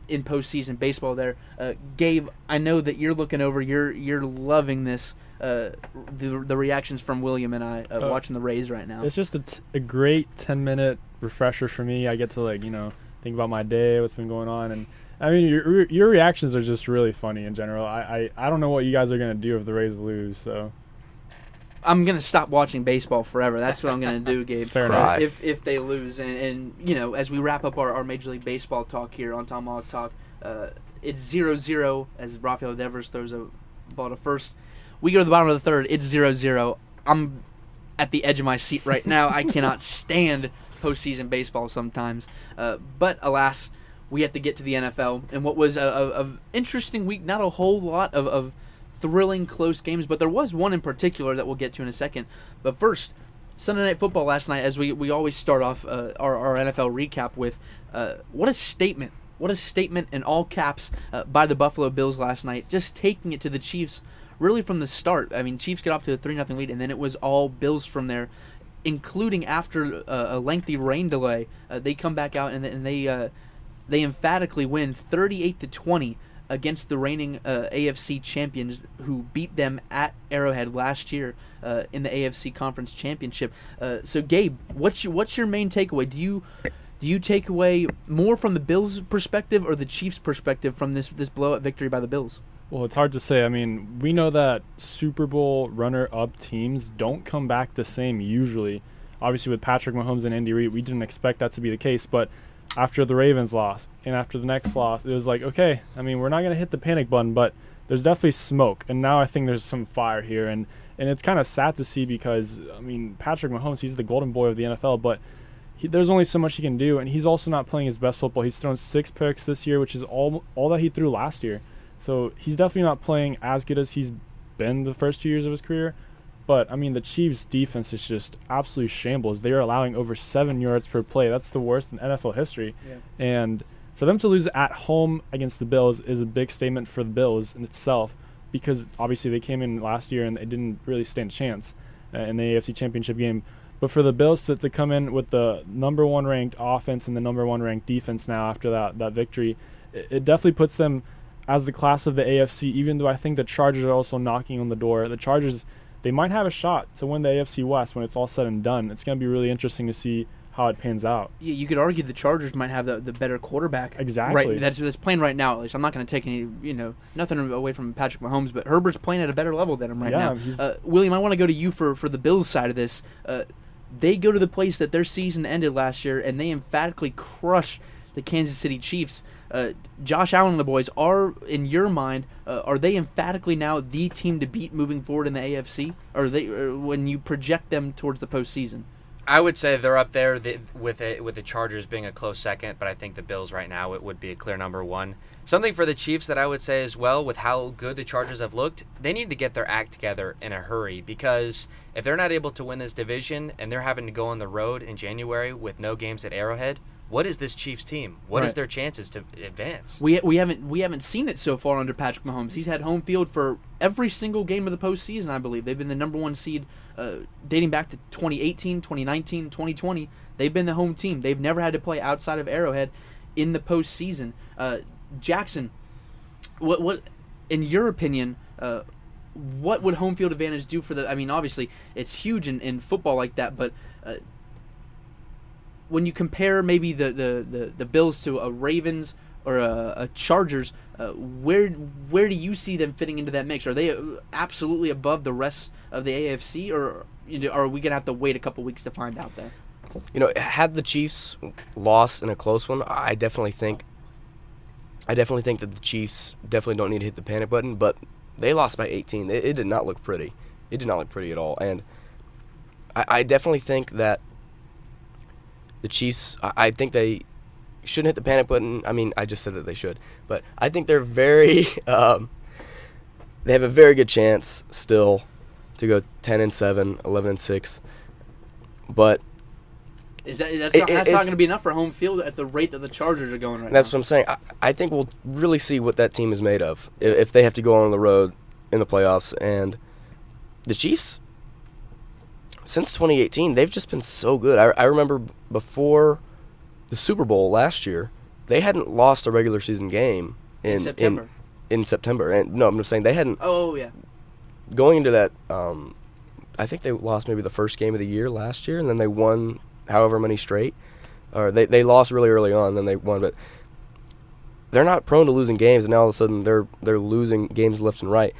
in postseason baseball. There, uh, Gabe, I know that you're looking over. You're you're loving this. Uh, the the reactions from William and I uh, Uh, watching the Rays right now. It's just a, t- a great 10 minute refresher for me. I get to like, you know, think about my day, what's been going on and I mean your your reactions are just really funny in general. I, I, I don't know what you guys are going to do if the Rays lose, so I'm gonna stop watching baseball forever. That's what I'm gonna do, [LAUGHS] Gabe. Fair enough. If if they lose, and, and you know, as we wrap up our, our Major League Baseball talk here on Tom Tomahawk Talk, uh, it's 0-0 as Rafael Devers throws a ball to first. We go to the bottom of the third. It's 0-0. I'm at the edge of my seat right now. I cannot [LAUGHS] stand postseason baseball sometimes, uh, but alas, we have to get to the NFL. And what was a, a, a interesting week. Not a whole lot of, of thrilling close games, but there was one in particular that we'll get to in a second. But first, Sunday Night Football last night, as we, we always start off uh, our, our NFL recap with, uh, what a statement. What a statement in all caps uh, by the Buffalo Bills last night, just taking it to the Chiefs really from the start. I mean, Chiefs get off to a 3 0 lead, and then it was all Bills from there, including after uh, a lengthy rain delay. Uh, they come back out and, and they, uh, they emphatically win 38 to 20 against the reigning uh, AFC champions who beat them at Arrowhead last year uh, in the AFC Conference Championship. Uh, so, Gabe, what's your what's your main takeaway? Do you do you take away more from the Bills' perspective or the Chiefs' perspective from this this blowout victory by the Bills? Well, it's hard to say. I mean, we know that Super Bowl runner-up teams don't come back the same usually. Obviously, with Patrick Mahomes and Andy Reid, we didn't expect that to be the case. But after the Ravens loss and after the next loss, it was like, okay, I mean, we're not going to hit the panic button, but there's definitely smoke. And now I think there's some fire here. And, and it's kind of sad to see because, I mean, Patrick Mahomes, he's the golden boy of the NFL, but he, there's only so much he can do. And he's also not playing his best football. He's thrown six picks this year, which is all, all that he threw last year. So he's definitely not playing as good as he's been the first two years of his career. But I mean, the Chiefs' defense is just absolutely shambles. They are allowing over seven yards per play. That's the worst in NFL history. Yeah. And for them to lose at home against the Bills is a big statement for the Bills in itself, because obviously they came in last year and they didn't really stand a chance uh, in the AFC Championship game. But for the Bills to, to come in with the number one ranked offense and the number one ranked defense now after that that victory, it, it definitely puts them as the class of the AFC. Even though I think the Chargers are also knocking on the door, the Chargers they might have a shot to win the AFC West when it's all said and done. It's going to be really interesting to see how it pans out. Yeah, you could argue the Chargers might have the, the better quarterback. Exactly. Right. That's that's playing right now. At least I'm not going to take any you know nothing away from Patrick Mahomes, but Herbert's playing at a better level than him right Yeah, now. Uh, William, I want to go to you for for the Bills side of this. Uh, they go to the place that their season ended last year, and they emphatically crush the Kansas City Chiefs. Uh, Josh Allen and the boys are, in your mind, uh, are they emphatically now the team to beat moving forward in the AFC? Or they when you project them towards the postseason? I would say they're up there the, with it with the Chargers being a close second, but I think the Bills right now it would be a clear number one. Something for the Chiefs that I would say as well, with how good the Chargers have looked, they need to get their act together in a hurry because if they're not able to win this division and they're having to go on the road in January with no games at Arrowhead, what is this Chiefs team? What is Right. their chances to advance? We we haven't we haven't seen it so far under Patrick Mahomes. He's had home field for every single game of the postseason. I believe they've been the number one seed uh, dating back to 2018, 2019, 2020. They've been the home team. They've never had to play outside of Arrowhead in the postseason. Uh, Jackson, what what in your opinion? Uh, what would home field advantage do for the? I mean, obviously it's huge in, in football like that, but uh, when you compare maybe the, the, the, the Bills to a Ravens or a, a Chargers, uh, where where do you see them fitting into that mix? Are they uh, absolutely above the rest of the AFC, or you know, are we gonna have to wait a couple weeks to find out there? You know, had the Chiefs lost in a close one, I definitely think. I definitely think that the Chiefs definitely don't need to hit the panic button, but they lost by 18. It, it did not look pretty. It did not look pretty at all, and I, I definitely think that the Chiefs. I, I think they shouldn't hit the panic button. I mean, I just said that they should, but I think they're very. [LAUGHS] Um, they have a very good chance still to go 10 and 7, 11 and 6, but Is that that's It- not, that's not going to be enough for home field at the rate that the Chargers are going right now? That's now? what I'm saying. I, I think we'll really see what that team is made of i- if they have to go on the road in the playoffs. And the Chiefs, since 2018, they've just been so good. I, I remember before the Super Bowl last year, they hadn't lost a regular season game in in September. In, in September, and no, I'm just saying they hadn't oh yeah, going into that. Um, I think they lost maybe the first game of the year last year, and then they won however many straight. Or they they lost really early on, then they won, but they're not prone to losing games. And now all of a sudden they're they're losing games left and right.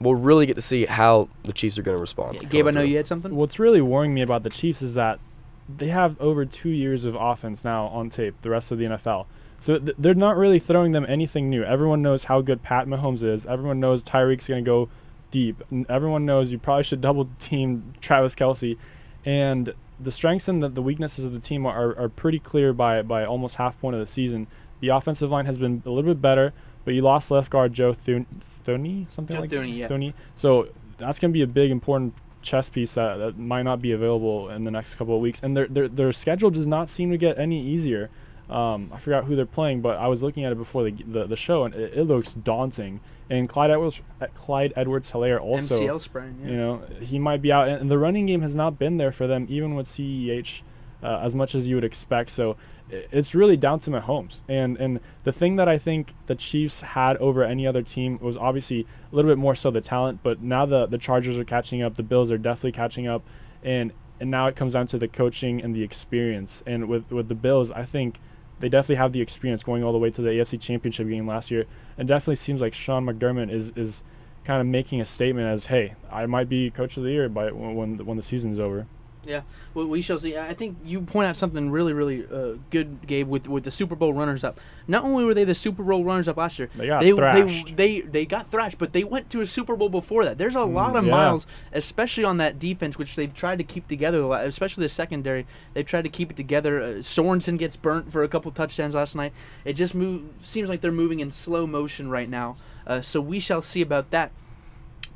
We'll really get to see how the Chiefs are going to respond. Yeah, Gabe. I know through. you had something. What's really worrying me about the Chiefs is that they have over two years of offense now on tape, the rest of the NFL. So th- they're not really throwing them anything new. Everyone knows how good Pat Mahomes is. Everyone knows Tyreek's going to go deep. Everyone knows you probably should [LAUGHS] double team Travis Kelce. And the strengths and the, the weaknesses of the team are, are pretty clear by, by almost half point of the season. The offensive line has been a little bit better, but you lost left guard Joe Thun- Thuney, something Joe like Thuney, yeah. Thuney. So that's going to be a big important chess piece that, that might not be available in the next couple of weeks. And their their, their schedule does not seem to get any easier. Um, I forgot who they're playing, but I was looking at it before the the, the show, and it, it looks daunting. And Clyde Edwards uh, Clyde Edwards Helaire also MCL sprain. Yeah. you know, he might be out, and and the running game has not been there for them, even with CEH, uh, as much as you would expect. So it's really down to Mahomes. And and the thing that I think the Chiefs had over any other team was obviously a little bit more so the talent, but now the the Chargers are catching up, the Bills are definitely catching up, and and now it comes down to the coaching and the experience. And with with the Bills, I think they definitely have the experience going all the way to the AFC Championship game last year. And definitely seems like Sean McDermott is is kind of making a statement as, "Hey, I might be coach of the year by when when the, season's over." Yeah, well, we shall see. I think you point out something really, really uh, good, Gabe, with with the Super Bowl runners-up. Not only were they the Super Bowl runners-up last year, They got they, thrashed. they they they got thrashed, but they went to a Super Bowl before that. There's a lot of yeah. miles, especially on that defense, which they've tried to keep together. a lot, Especially the secondary, they've tried to keep it together. Uh, Sorensen gets burnt for a couple touchdowns last night. It just move, seems like they're moving in slow motion right now. Uh, so we shall see about that.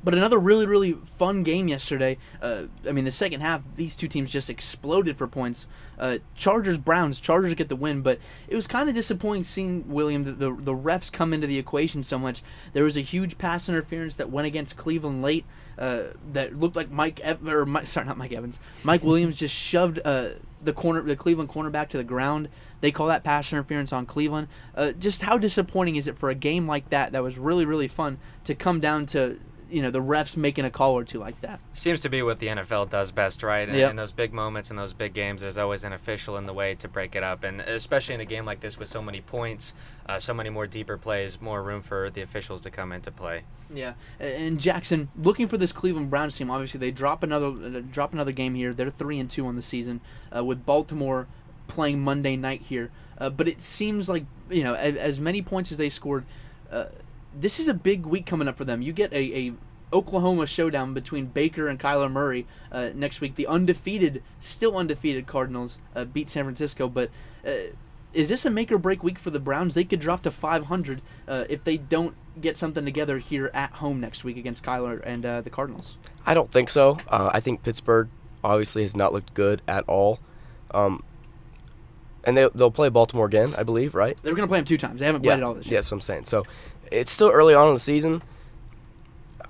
But another really, really fun game yesterday. Uh, I mean, the second half, these two teams just exploded for points. Uh, Chargers, Browns. Chargers get the win, but it was kind of disappointing seeing William the, the the refs come into the equation so much. There was a huge pass interference that went against Cleveland late. Uh, that looked like Mike Ev- or Mike, sorry, not Mike Evans. Mike Williams just shoved uh, the corner, the Cleveland cornerback to the ground. They call that pass interference on Cleveland. Uh, just how disappointing is it for a game like that that was really, really fun to come down to you know the refs making a call or two like that. Seems to be what the NFL does best, right? And Yep. in those big moments and those big games, there's always an official in the way to break it up, and especially in a game like this with so many points, uh, so many more deeper plays, more room for the officials to come into play. Yeah, and Jackson looking for this Cleveland Browns team. Obviously, they drop another uh, drop another game here. They're three and two on the season, uh, with Baltimore playing Monday night here. Uh, but it seems like you know as, as many points as they scored. Uh, this is a big week coming up for them. You get a, a Oklahoma showdown between Baker and Kyler Murray uh, next week. The undefeated, still undefeated Cardinals uh, beat San Francisco, but. Uh, is this a make or break week for the Browns? They could drop to 500 uh, if they don't get something together here at home next week against Kyler and uh, the Cardinals. I don't think so. Uh, I think Pittsburgh obviously has not looked good at all. Um, and they they'll play Baltimore again, I believe, right? They're going to play them two times. They haven't yeah, played it all this year. Yes, I'm saying. So it's still early on in the season.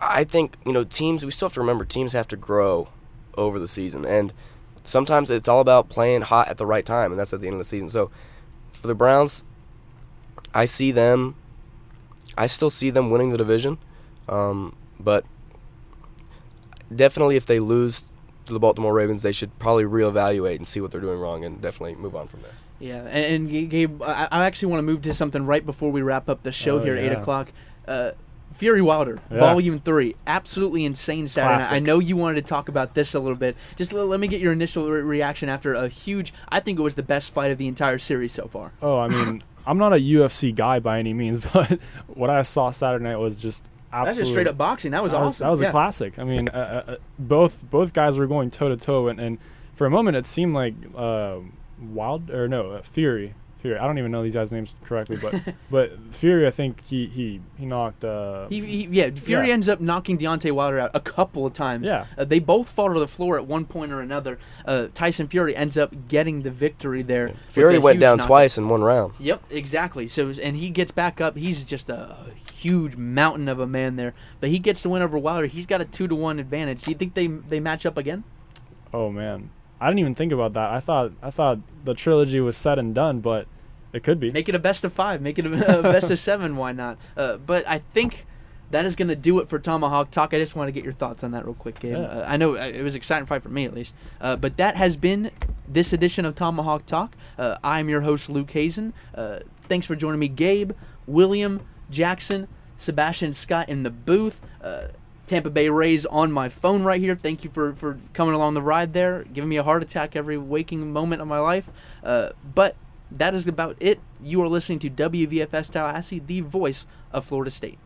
I think you know teams. We still have to remember teams have to grow over the season, and sometimes it's all about playing hot at the right time, and that's at the end of the season. So for the Browns, I see them. I still see them winning the division, um, but definitely if they lose to the Baltimore Ravens, they should probably reevaluate and see what they're doing wrong, and definitely move on from there. Yeah, and, and Gabe, I, I actually want to move to something right before we wrap up the show Oh, here at eight o'clock. Uh, Fury Wilder, Yeah. Volume Three, absolutely insane Saturday. night. I know you wanted to talk about this a little bit. Just l- let me get your initial re- reaction after a huge. I think it was the best fight of the entire series so far. Oh, I mean, [LAUGHS] I'm not a UFC guy by any means, [LAUGHS] but what I saw Saturday night was just absolutely. That's just straight up boxing. That was that awesome. That was Yeah. a classic. I mean, uh, uh, uh, both both guys were going toe to toe, and and for a moment it seemed like uh, Wild or no uh, Fury. Fury. I don't even know these guys' names correctly, but [LAUGHS] but Fury. I think he he he knocked. Uh, He, he, yeah, Fury Yeah. ends up knocking Deontay Wilder out a couple of times. Yeah. Uh, they both fall to the floor at one point or another. Uh, Tyson Fury ends up getting the victory there. Fury went down knockout. twice in one round. Yep, exactly. So and he gets back up. He's just a huge mountain of a man there. But he gets the win over Wilder. He's got a two to one advantage. Do you think they they match up again? oh man, I didn't even think about that. I thought I thought the trilogy was said and done, but it could be. Make it a best of five. Make it a, a best of [LAUGHS] seven. Why not? Uh, but I think that is going to do it for Tomahawk Talk. I just want to get your thoughts on that real quick, Gabe. Yeah. Uh, I know uh, it was an exciting fight for me at least. Uh, but that has been this edition of Tomahawk Talk. Uh, I'm your host, Luke Hazen. Uh, thanks for joining me, Gabe, William, Jackson, Sebastian Scott in the booth. Tampa Bay Rays on my phone right here. Thank you for, for coming along the ride there, giving me a heart attack every waking moment of my life. Uh, but that is about it. You are listening to WVFS Tallahassee, the voice of Florida State.